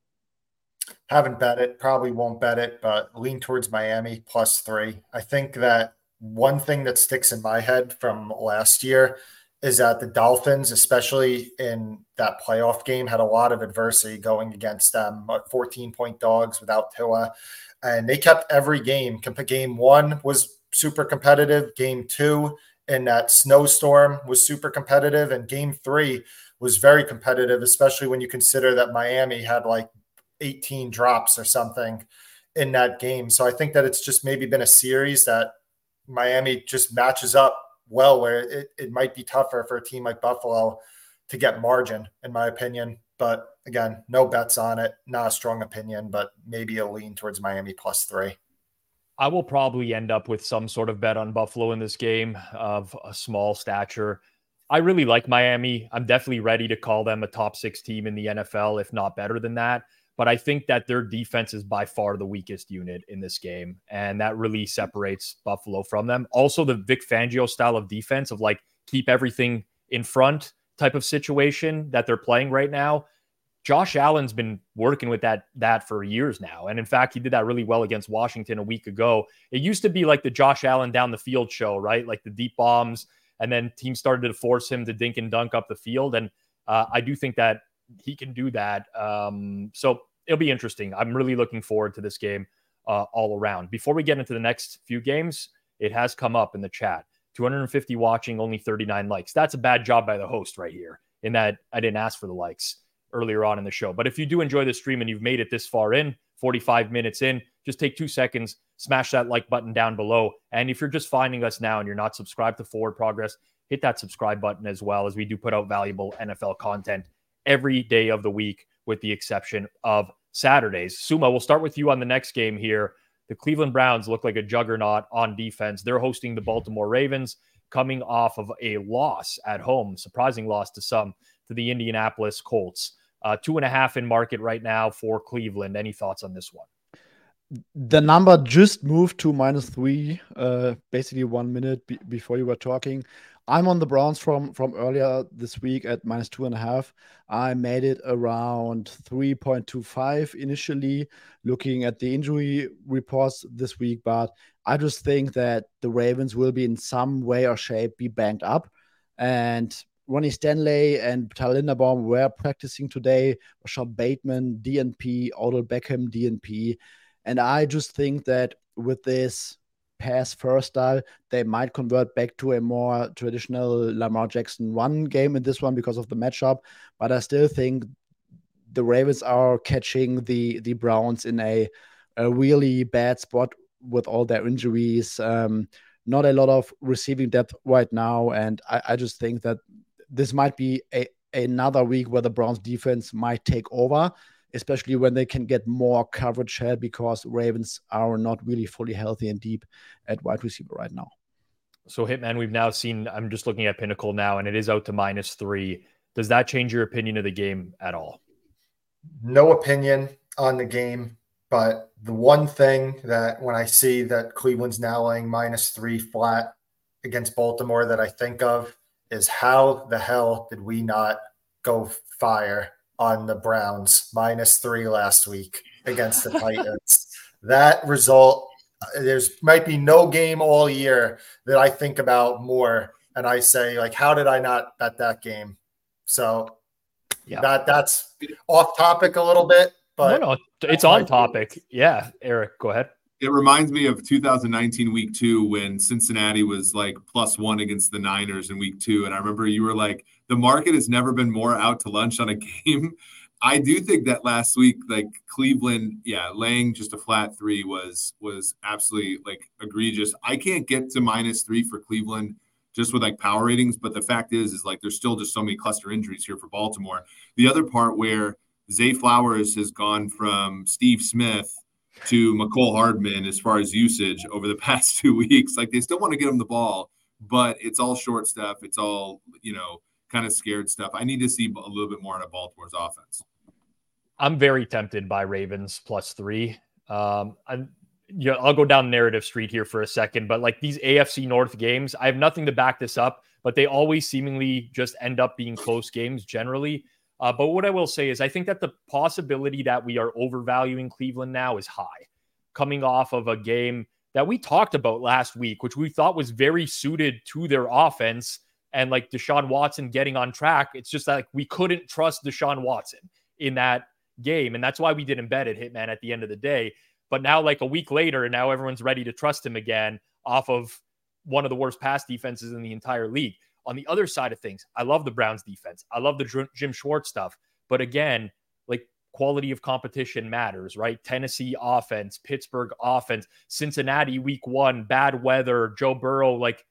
Haven't bet it, probably won't bet it, but lean towards Miami plus three. I think that one thing that sticks in my head from last year is that the Dolphins, especially in that playoff game, had a lot of adversity going against them. Uh, 14 point dogs without Tua, and they kept every game. Game one was super competitive. Game two in that snowstorm was super competitive, and game three was very competitive, especially when you consider that Miami had like 18 drops or something in that game. So I think that it's just maybe been a series that Miami just matches up well where it, it might be tougher for a team like Buffalo to get margin, in my opinion. But again, no bets on it. Not a strong opinion, but maybe a lean towards Miami plus three. I will probably end up with some sort of bet on Buffalo in this game of a small stature. I really like Miami. I'm definitely ready to call them a top six team in the NFL, if not better than that. But I think that their defense is by far the weakest unit in this game. And that really separates Buffalo from them. Also, the Vic Fangio style of defense of like keep everything in front type of situation that they're playing right now. Josh Allen's been working with that that for years now. And in fact, he did that really well against Washington a week ago. It used to be like the Josh Allen down the field show, right? Like the deep bombs, and then teams started to force him to dink and dunk up the field. And uh, I do think that he can do that. Um, so it'll be interesting. I'm really looking forward to this game uh, all around. Before we get into the next few games, it has come up in the chat 250 watching, only 39 likes. That's a bad job by the host right here, in that I didn't ask for the likes earlier on in the show. But if you do enjoy the stream and you've made it this far in, 45 minutes in, just take two seconds, smash that like button down below. And if you're just finding us now and you're not subscribed to Forward Progress, hit that subscribe button as well as we do put out valuable NFL content every day of the week, with the exception of Saturdays. Sommer, we'll start with you on the next game here. The Cleveland Browns look like a juggernaut on defense. They're hosting the Baltimore Ravens, coming off of a loss at home, surprising loss to some, to the Indianapolis Colts. Uh, two and a half in market right now for Cleveland. Any thoughts on this one? The number just moved to minus three, uh, basically one minute be- before you were talking. I'm on the Browns from from earlier this week at minus two and a half. I made it around 3.25 initially, looking at the injury reports this week, but I just think that the Ravens will be in some way or shape be banked up. And Ronnie Stanley and Tyler Linderbaum were practicing today. Rashod Bateman, DNP, Odell Beckham, DNP. And I just think that with this pass first style, they might convert back to a more traditional Lamar Jackson one game in this one because of the matchup. But I still think the Ravens are catching the the Browns in a, a really bad spot with all their injuries. Um, not a lot of receiving depth right now, and I, I just think that this might be a another week where the Browns defense might take over especially when they can get more coverage help because Ravens are not really fully healthy and deep at wide receiver right now. So, Hitman, we've now seen, I'm just looking at Pinnacle now, and it is out to minus three. Does that change your opinion of the game at all? No opinion on the game. But the one thing that when I see that Cleveland's now laying minus three flat against Baltimore that I think of is how the hell did we not go fire on the Browns minus three last week against the Titans. that result, there's might be no game all year that I think about more, and I say like, how did I not bet that game? So yeah, that that's off topic a little bit, but no, no, it's on topic. Yeah, Eric, go ahead. It reminds me of 2019 week two when Cincinnati was like plus one against the Niners in week two. And I remember you were like, the market has never been more out to lunch on a game. I do think that last week, like Cleveland, yeah, laying just a flat three was was absolutely like egregious. I can't get to minus three for Cleveland just with like power ratings, but the fact is, is like there's still just so many cluster injuries here for Baltimore. The other part where Zay Flowers has gone from Steve Smith to Mecole Hardman as far as usage over the past two weeks. Like they still want to get him the ball, but it's all short stuff. It's all, you know, kind of scared stuff. I need to see a little bit more out of Baltimore's offense. I'm very tempted by Ravens plus three. Um, I'm, I'll go down narrative street here for a second, but like these AFC North games, I have nothing to back this up, but they always seemingly just end up being close games generally. Uh, but what I will say is, I think that the possibility that we are overvaluing Cleveland now is high, coming off of a game that we talked about last week, which we thought was very suited to their offense and like Deshaun Watson getting on track. It's just like we couldn't trust Deshaun Watson in that game. And that's why we didn't bet it, Hitman, at the end of the day. But now, like a week later, and now everyone's ready to trust him again off of one of the worst pass defenses in the entire league. On the other side of things, I love the Browns defense. I love the Jim Schwartz stuff. But again, like quality of competition matters, right? Tennessee offense, Pittsburgh offense, Cincinnati week one, bad weather, Joe Burrow, like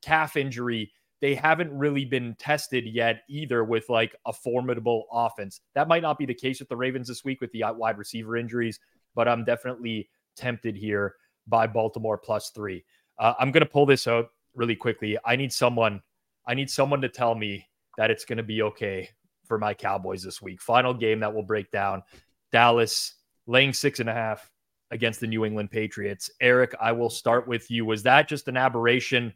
calf injury. They haven't really been tested yet either with like a formidable offense. That might not be the case with the Ravens this week with the wide receiver injuries, but I'm definitely tempted here by Baltimore plus three. Uh, I'm going to pull this out really quickly. I need someone I need someone to tell me that it's going to be okay for my Cowboys this week. Final game that will break down Dallas laying six and a half against the New England Patriots. Eric, I will start with you. Was that just an aberration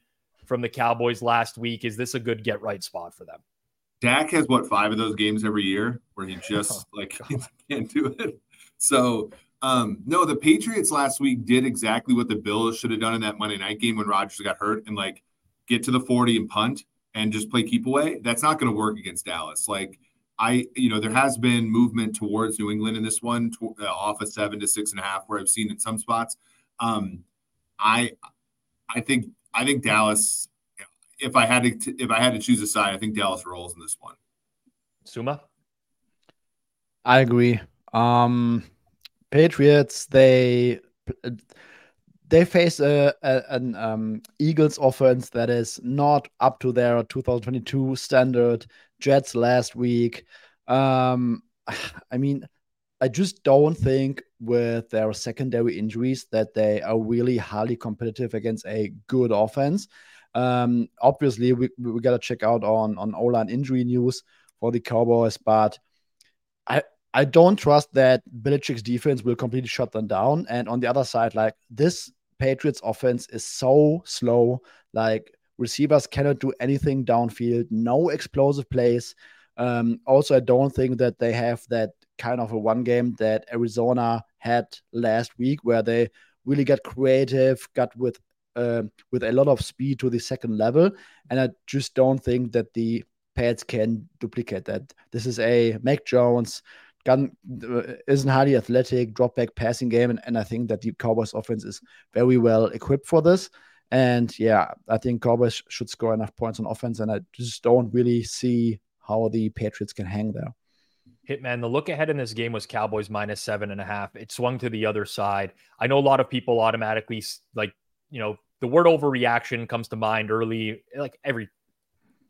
from the Cowboys last week? Is this a good get right spot for them? Dak has what five of those games every year where he just oh, like can't do it. So um, no, the Patriots last week did exactly what the Bills should have done in that Monday night game when Rodgers got hurt and like get to the 40 and punt and just play keep away, that's not going to work against Dallas. Like I, you know, there has been movement towards New England in this one, to, uh, off of seven to six and a half, where I've seen in some spots. Um, I, I think, I think Dallas. If I had to, if I had to choose a side, I think Dallas rolls in this one. Sommer, I agree. Um, Patriots, they they face a, a an um, Eagles offense that is not up to their 2022 standard. Jets last week, Um, I mean, I just don't think with their secondary injuries that they are really highly competitive against a good offense. Um, obviously, we, we got to check out on on O-line injury news for the Cowboys, but I I don't trust that Belichick's defense will completely shut them down. And on the other side, like this Patriots offense is so slow. Like receivers cannot do anything downfield, no explosive plays. Um, also, I don't think that they have that kind of a one game that Arizona had last week, where they really got creative, got with uh, with a lot of speed to the second level, and I just don't think that the Pats can duplicate that. This is a Mac Jones gun uh, isn't highly athletic, drop back passing game, and, and I think that the Cowboys offense is very well equipped for this. And yeah, I think Cowboys should score enough points on offense, and I just don't really see how the Patriots can hang there. Hitman, the look ahead in this game was Cowboys minus seven and a half. It swung to the other side. I know a lot of people automatically like, you know, the word overreaction comes to mind early, like every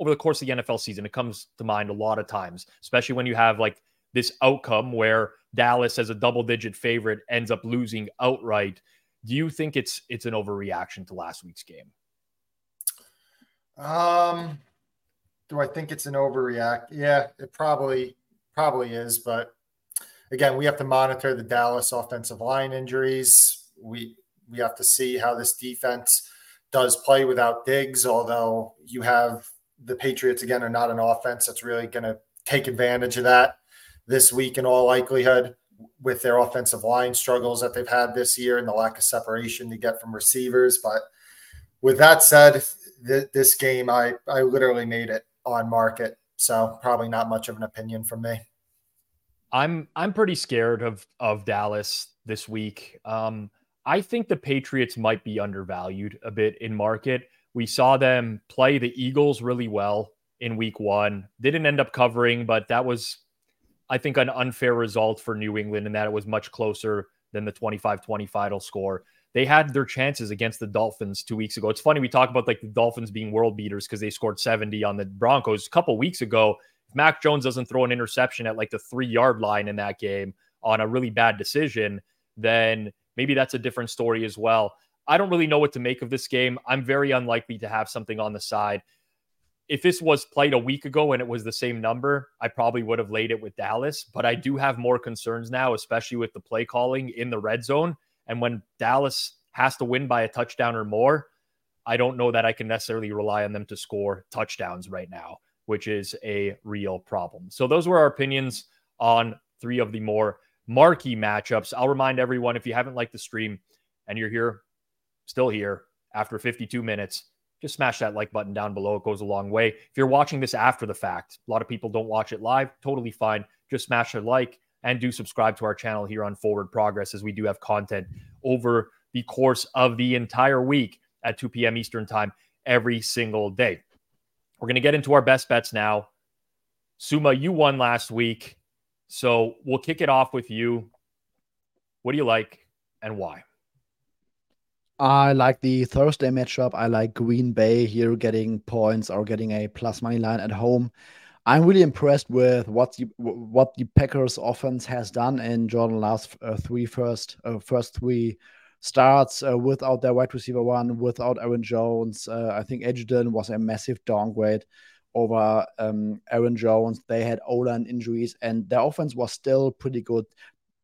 over the course of the NFL season. It comes to mind a lot of times, especially when you have like this outcome where Dallas, as a double digit favorite, ends up losing outright. Do you think it's it's an overreaction to last week's game? Um, do I think it's an overreact? Yeah, it probably probably is, but again, we have to monitor the Dallas offensive line injuries. We we have to see how this defense does play without Diggs, although you have the Patriots again are not an offense that's really going to take advantage of that this week in all likelihood with their offensive line struggles that they've had this year and the lack of separation you get from receivers. But with that said, th- this game, I, I literally made it on market. So probably not much of an opinion from me. I'm I'm pretty scared of of Dallas this week. Um, I think the Patriots might be undervalued a bit in market. We saw them play the Eagles really well in week one. Didn't end up covering, but that was I think, an unfair result for New England in that it was much closer than the 25 20 final score. They had their chances against the Dolphins two weeks ago. It's funny, we talk about like the Dolphins being world beaters because they scored 70 on the Broncos a couple weeks ago. If Mac Jones doesn't throw an interception at like the three yard line in that game on a really bad decision, then maybe that's a different story as well. I don't really know what to make of this game. I'm very unlikely to have something on the side if this was played a week ago and it was the same number, I probably would have laid it with Dallas. But I do have more concerns now, especially with the play calling in the red zone. And when Dallas has to win by a touchdown or more, I don't know that I can necessarily rely on them to score touchdowns right now, which is a real problem. So those were our opinions on three of the more marquee matchups. I'll remind everyone if you haven't liked the stream and you're here, still here after 52 minutes, just smash that like button down below. It goes a long way. If you're watching this after the fact, a lot of people don't watch it live. Totally fine. Just smash a like and do subscribe to our channel here on Forward Progress as we do have content over the course of the entire week at 2 p.m. Eastern Time every single day. We're going to get into our best bets now. Sommer, you won last week. So we'll kick it off with you. What do you like and why? I like the Thursday matchup. I like Green Bay here getting points or getting a plus money line at home. I'm really impressed with what the what the Packers offense has done in Jordan last uh, three first uh, first three starts uh, without their wide receiver one, without Aaron Jones. Uh, I think Edgerton was a massive downgrade over um, Aaron Jones. They had O-line injuries, and their offense was still pretty good.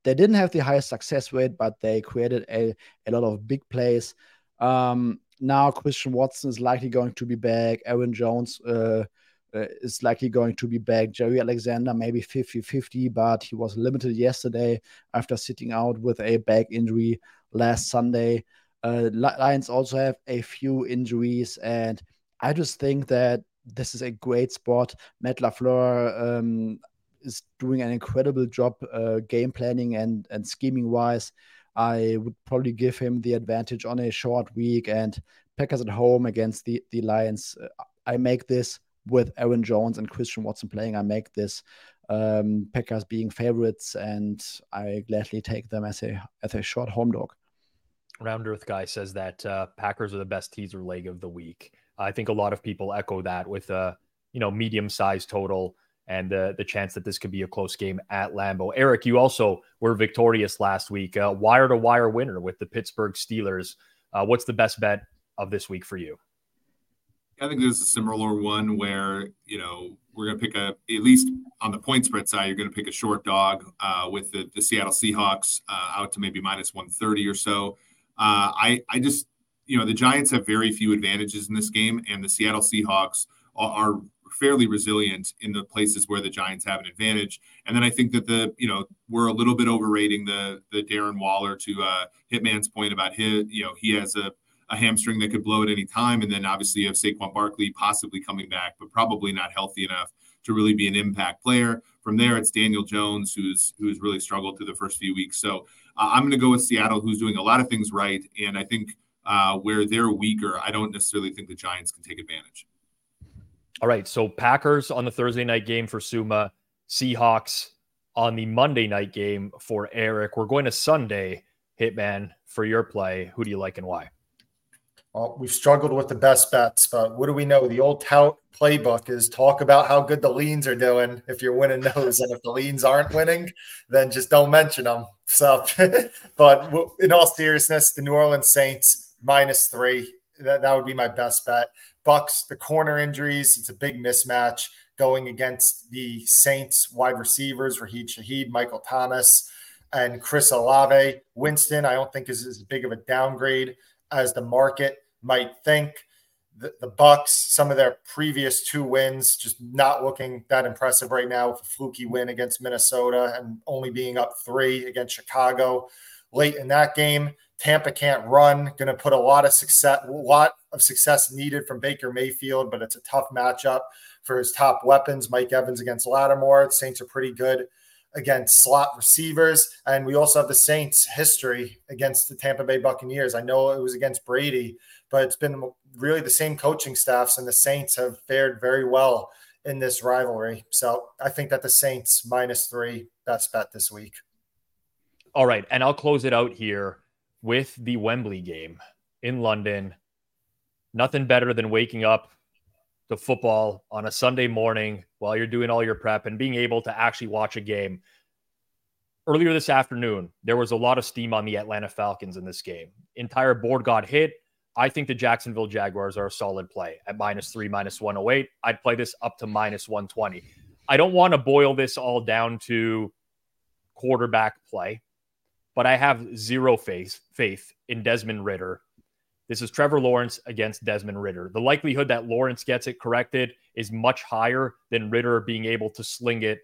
They didn't have the highest success rate, but they created a, a lot of big plays. Um, now Christian Watson is likely going to be back. Aaron Jones uh, uh, is likely going to be back. Jaire Alexander maybe 50-50, but he was limited yesterday after sitting out with a back injury last Sunday. Uh, Lions also have a few injuries, and I just think that this is a great spot. Matt LaFleur, um, is doing an incredible job uh, game planning and and scheming wise. I would probably give him the advantage on a short week and Packers at home against the the Lions. Uh, I make this with Aaron Jones and Christian Watson playing. I make this um, Packers being favorites, and I gladly take them as a as a short home dog. Round Earth guy says that uh, Packers are the best teaser leg of the week. I think a lot of people echo that with a you know medium sized total and the the chance that this could be a close game at Lambeau. Eric, you also were victorious last week, uh, wire to wire winner with the Pittsburgh Steelers. Uh, what's the best bet of this week for you? I think there's a similar one where you know we're going to pick a at least on the point spread side, you're going to pick a short dog uh, with the, the Seattle Seahawks uh, out to maybe minus 130 or so. Uh, I I just you know the Giants have very few advantages in this game, and the Seattle Seahawks are, are fairly resilient in the places where the Giants have an advantage. And then I think that the you know we're a little bit overrating the the Darren Waller to uh, Hitman's point about his you know he has a a hamstring that could blow at any time. And then obviously you have Saquon Barkley possibly coming back, but probably not healthy enough to really be an impact player. From there, it's Daniel Jones who's who's really struggled through the first few weeks. So uh, I'm going to go with Seattle, who's doing a lot of things right, and I think uh, where they're weaker, I don't necessarily think the Giants can take advantage. All right. So Packers on the Thursday night game for Sommer, Seahawks on the Monday night game for Eric. We're going to Sunday, Hitman, for your play. Who do you like and why? Well, we've struggled with the best bets, but what do we know? The old tout playbook is talk about how good the leans are doing if you're winning those. and if the leans aren't winning, then just don't mention them. So, but in all seriousness, the New Orleans Saints minus three, that, that would be my best bet. Bucks, the corner injuries, it's a big mismatch going against the Saints wide receivers, Rashid Shaheed, Michael Thomas, and Chris Olave. Winston, I don't think is as big of a downgrade as the market might think. The, the Bucks, some of their previous two wins, just not looking that impressive right now with a fluky win against Minnesota and only being up three against Chicago late in that game. Tampa can't run. Going to put a lot of success, lot of success needed from Baker Mayfield, but it's a tough matchup for his top weapons. Mike Evans against Lattimore. The Saints are pretty good against slot receivers, and we also have the Saints' history against the Tampa Bay Buccaneers. I know it was against Brady, but it's been really the same coaching staffs, and the Saints have fared very well in this rivalry. So I think that the Saints minus three best bet this week. All right, and I'll close it out here with the Wembley game in London. Nothing better than waking up to football on a Sunday morning while you're doing all your prep and being able to actually watch a game. Earlier this afternoon, there was a lot of steam on the Atlanta Falcons in this game. Entire board got hit. I think the Jacksonville Jaguars are a solid play at minus three, minus 108. I'd play this up to minus 120. I don't want to boil this all down to quarterback play but I have zero faith faith in Desmond Ridder. This is Trevor Lawrence against Desmond Ridder. The likelihood that Lawrence gets it corrected is much higher than Ridder being able to sling it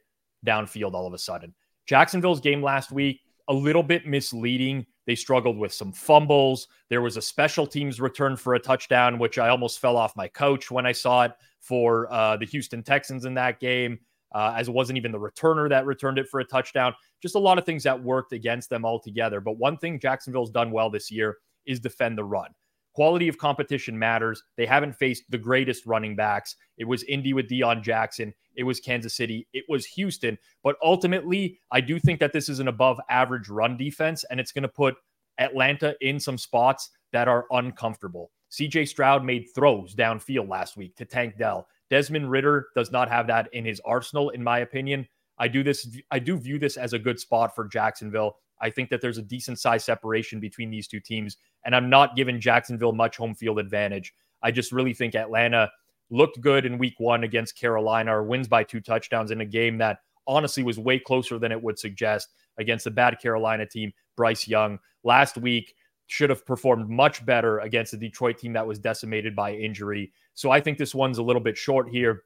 downfield all of a sudden. Jacksonville's game last week, a little bit misleading. They struggled with some fumbles. There was a special teams return for a touchdown, which I almost fell off my couch when I saw it for uh, the Houston Texans in that game uh, as it wasn't even the returner that returned it for a touchdown. Just a lot of things that worked against them altogether. But one thing Jacksonville's done well this year is defend the run. Quality of competition matters. They haven't faced the greatest running backs. It was Indy with Deon Jackson. It was Kansas City. It was Houston. But ultimately, I do think that this is an above average run defense, and it's going to put Atlanta in some spots that are uncomfortable. CJ Stroud made throws downfield last week to Tank Dell. Desmond Ridder does not have that in his arsenal, in my opinion. I do this. I do view this as a good spot for Jacksonville. I think that there's a decent size separation between these two teams, and I'm not giving Jacksonville much home field advantage. I just really think Atlanta looked good in week one against Carolina or wins by two touchdowns in a game that honestly was way closer than it would suggest against the bad Carolina team. Bryce Young last week should have performed much better against the Detroit team that was decimated by injury. So I think this one's a little bit short here.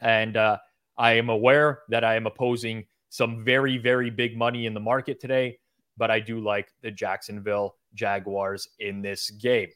And uh, I am aware that I am opposing some very, very big money in the market today, but I do like the Jacksonville Jaguars in this game.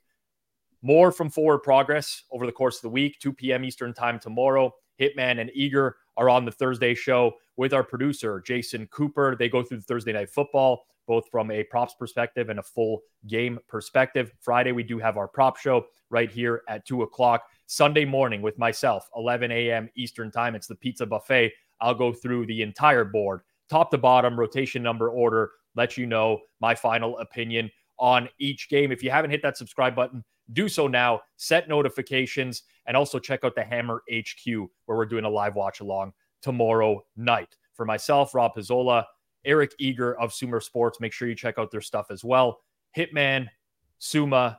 More from Forward Progress over the course of the week, 2 p.m. Eastern Time tomorrow. Hitman and Eager are on the Thursday show with our producer, Jason Cooper. They go through the Thursday night football both from a props perspective and a full game perspective. Friday, we do have our prop show right here at 2 o'clock. Sunday morning with myself, 11 a.m. Eastern Time. It's the pizza buffet. I'll go through the entire board, top to bottom, rotation number order, let you know my final opinion on each game. If you haven't hit that subscribe button, do so now. Set notifications and also check out the Hammer HQ where we're doing a live watch along tomorrow night. For myself, Rob Pizzola, Eric Eager of Sumer Sports, make sure you check out their stuff as well. Hitman, Sommer.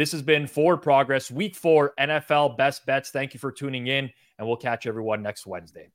This has been Forward Progress, Week Four NFL Best Bets. Thank you for tuning in, and we'll catch everyone next Wednesday.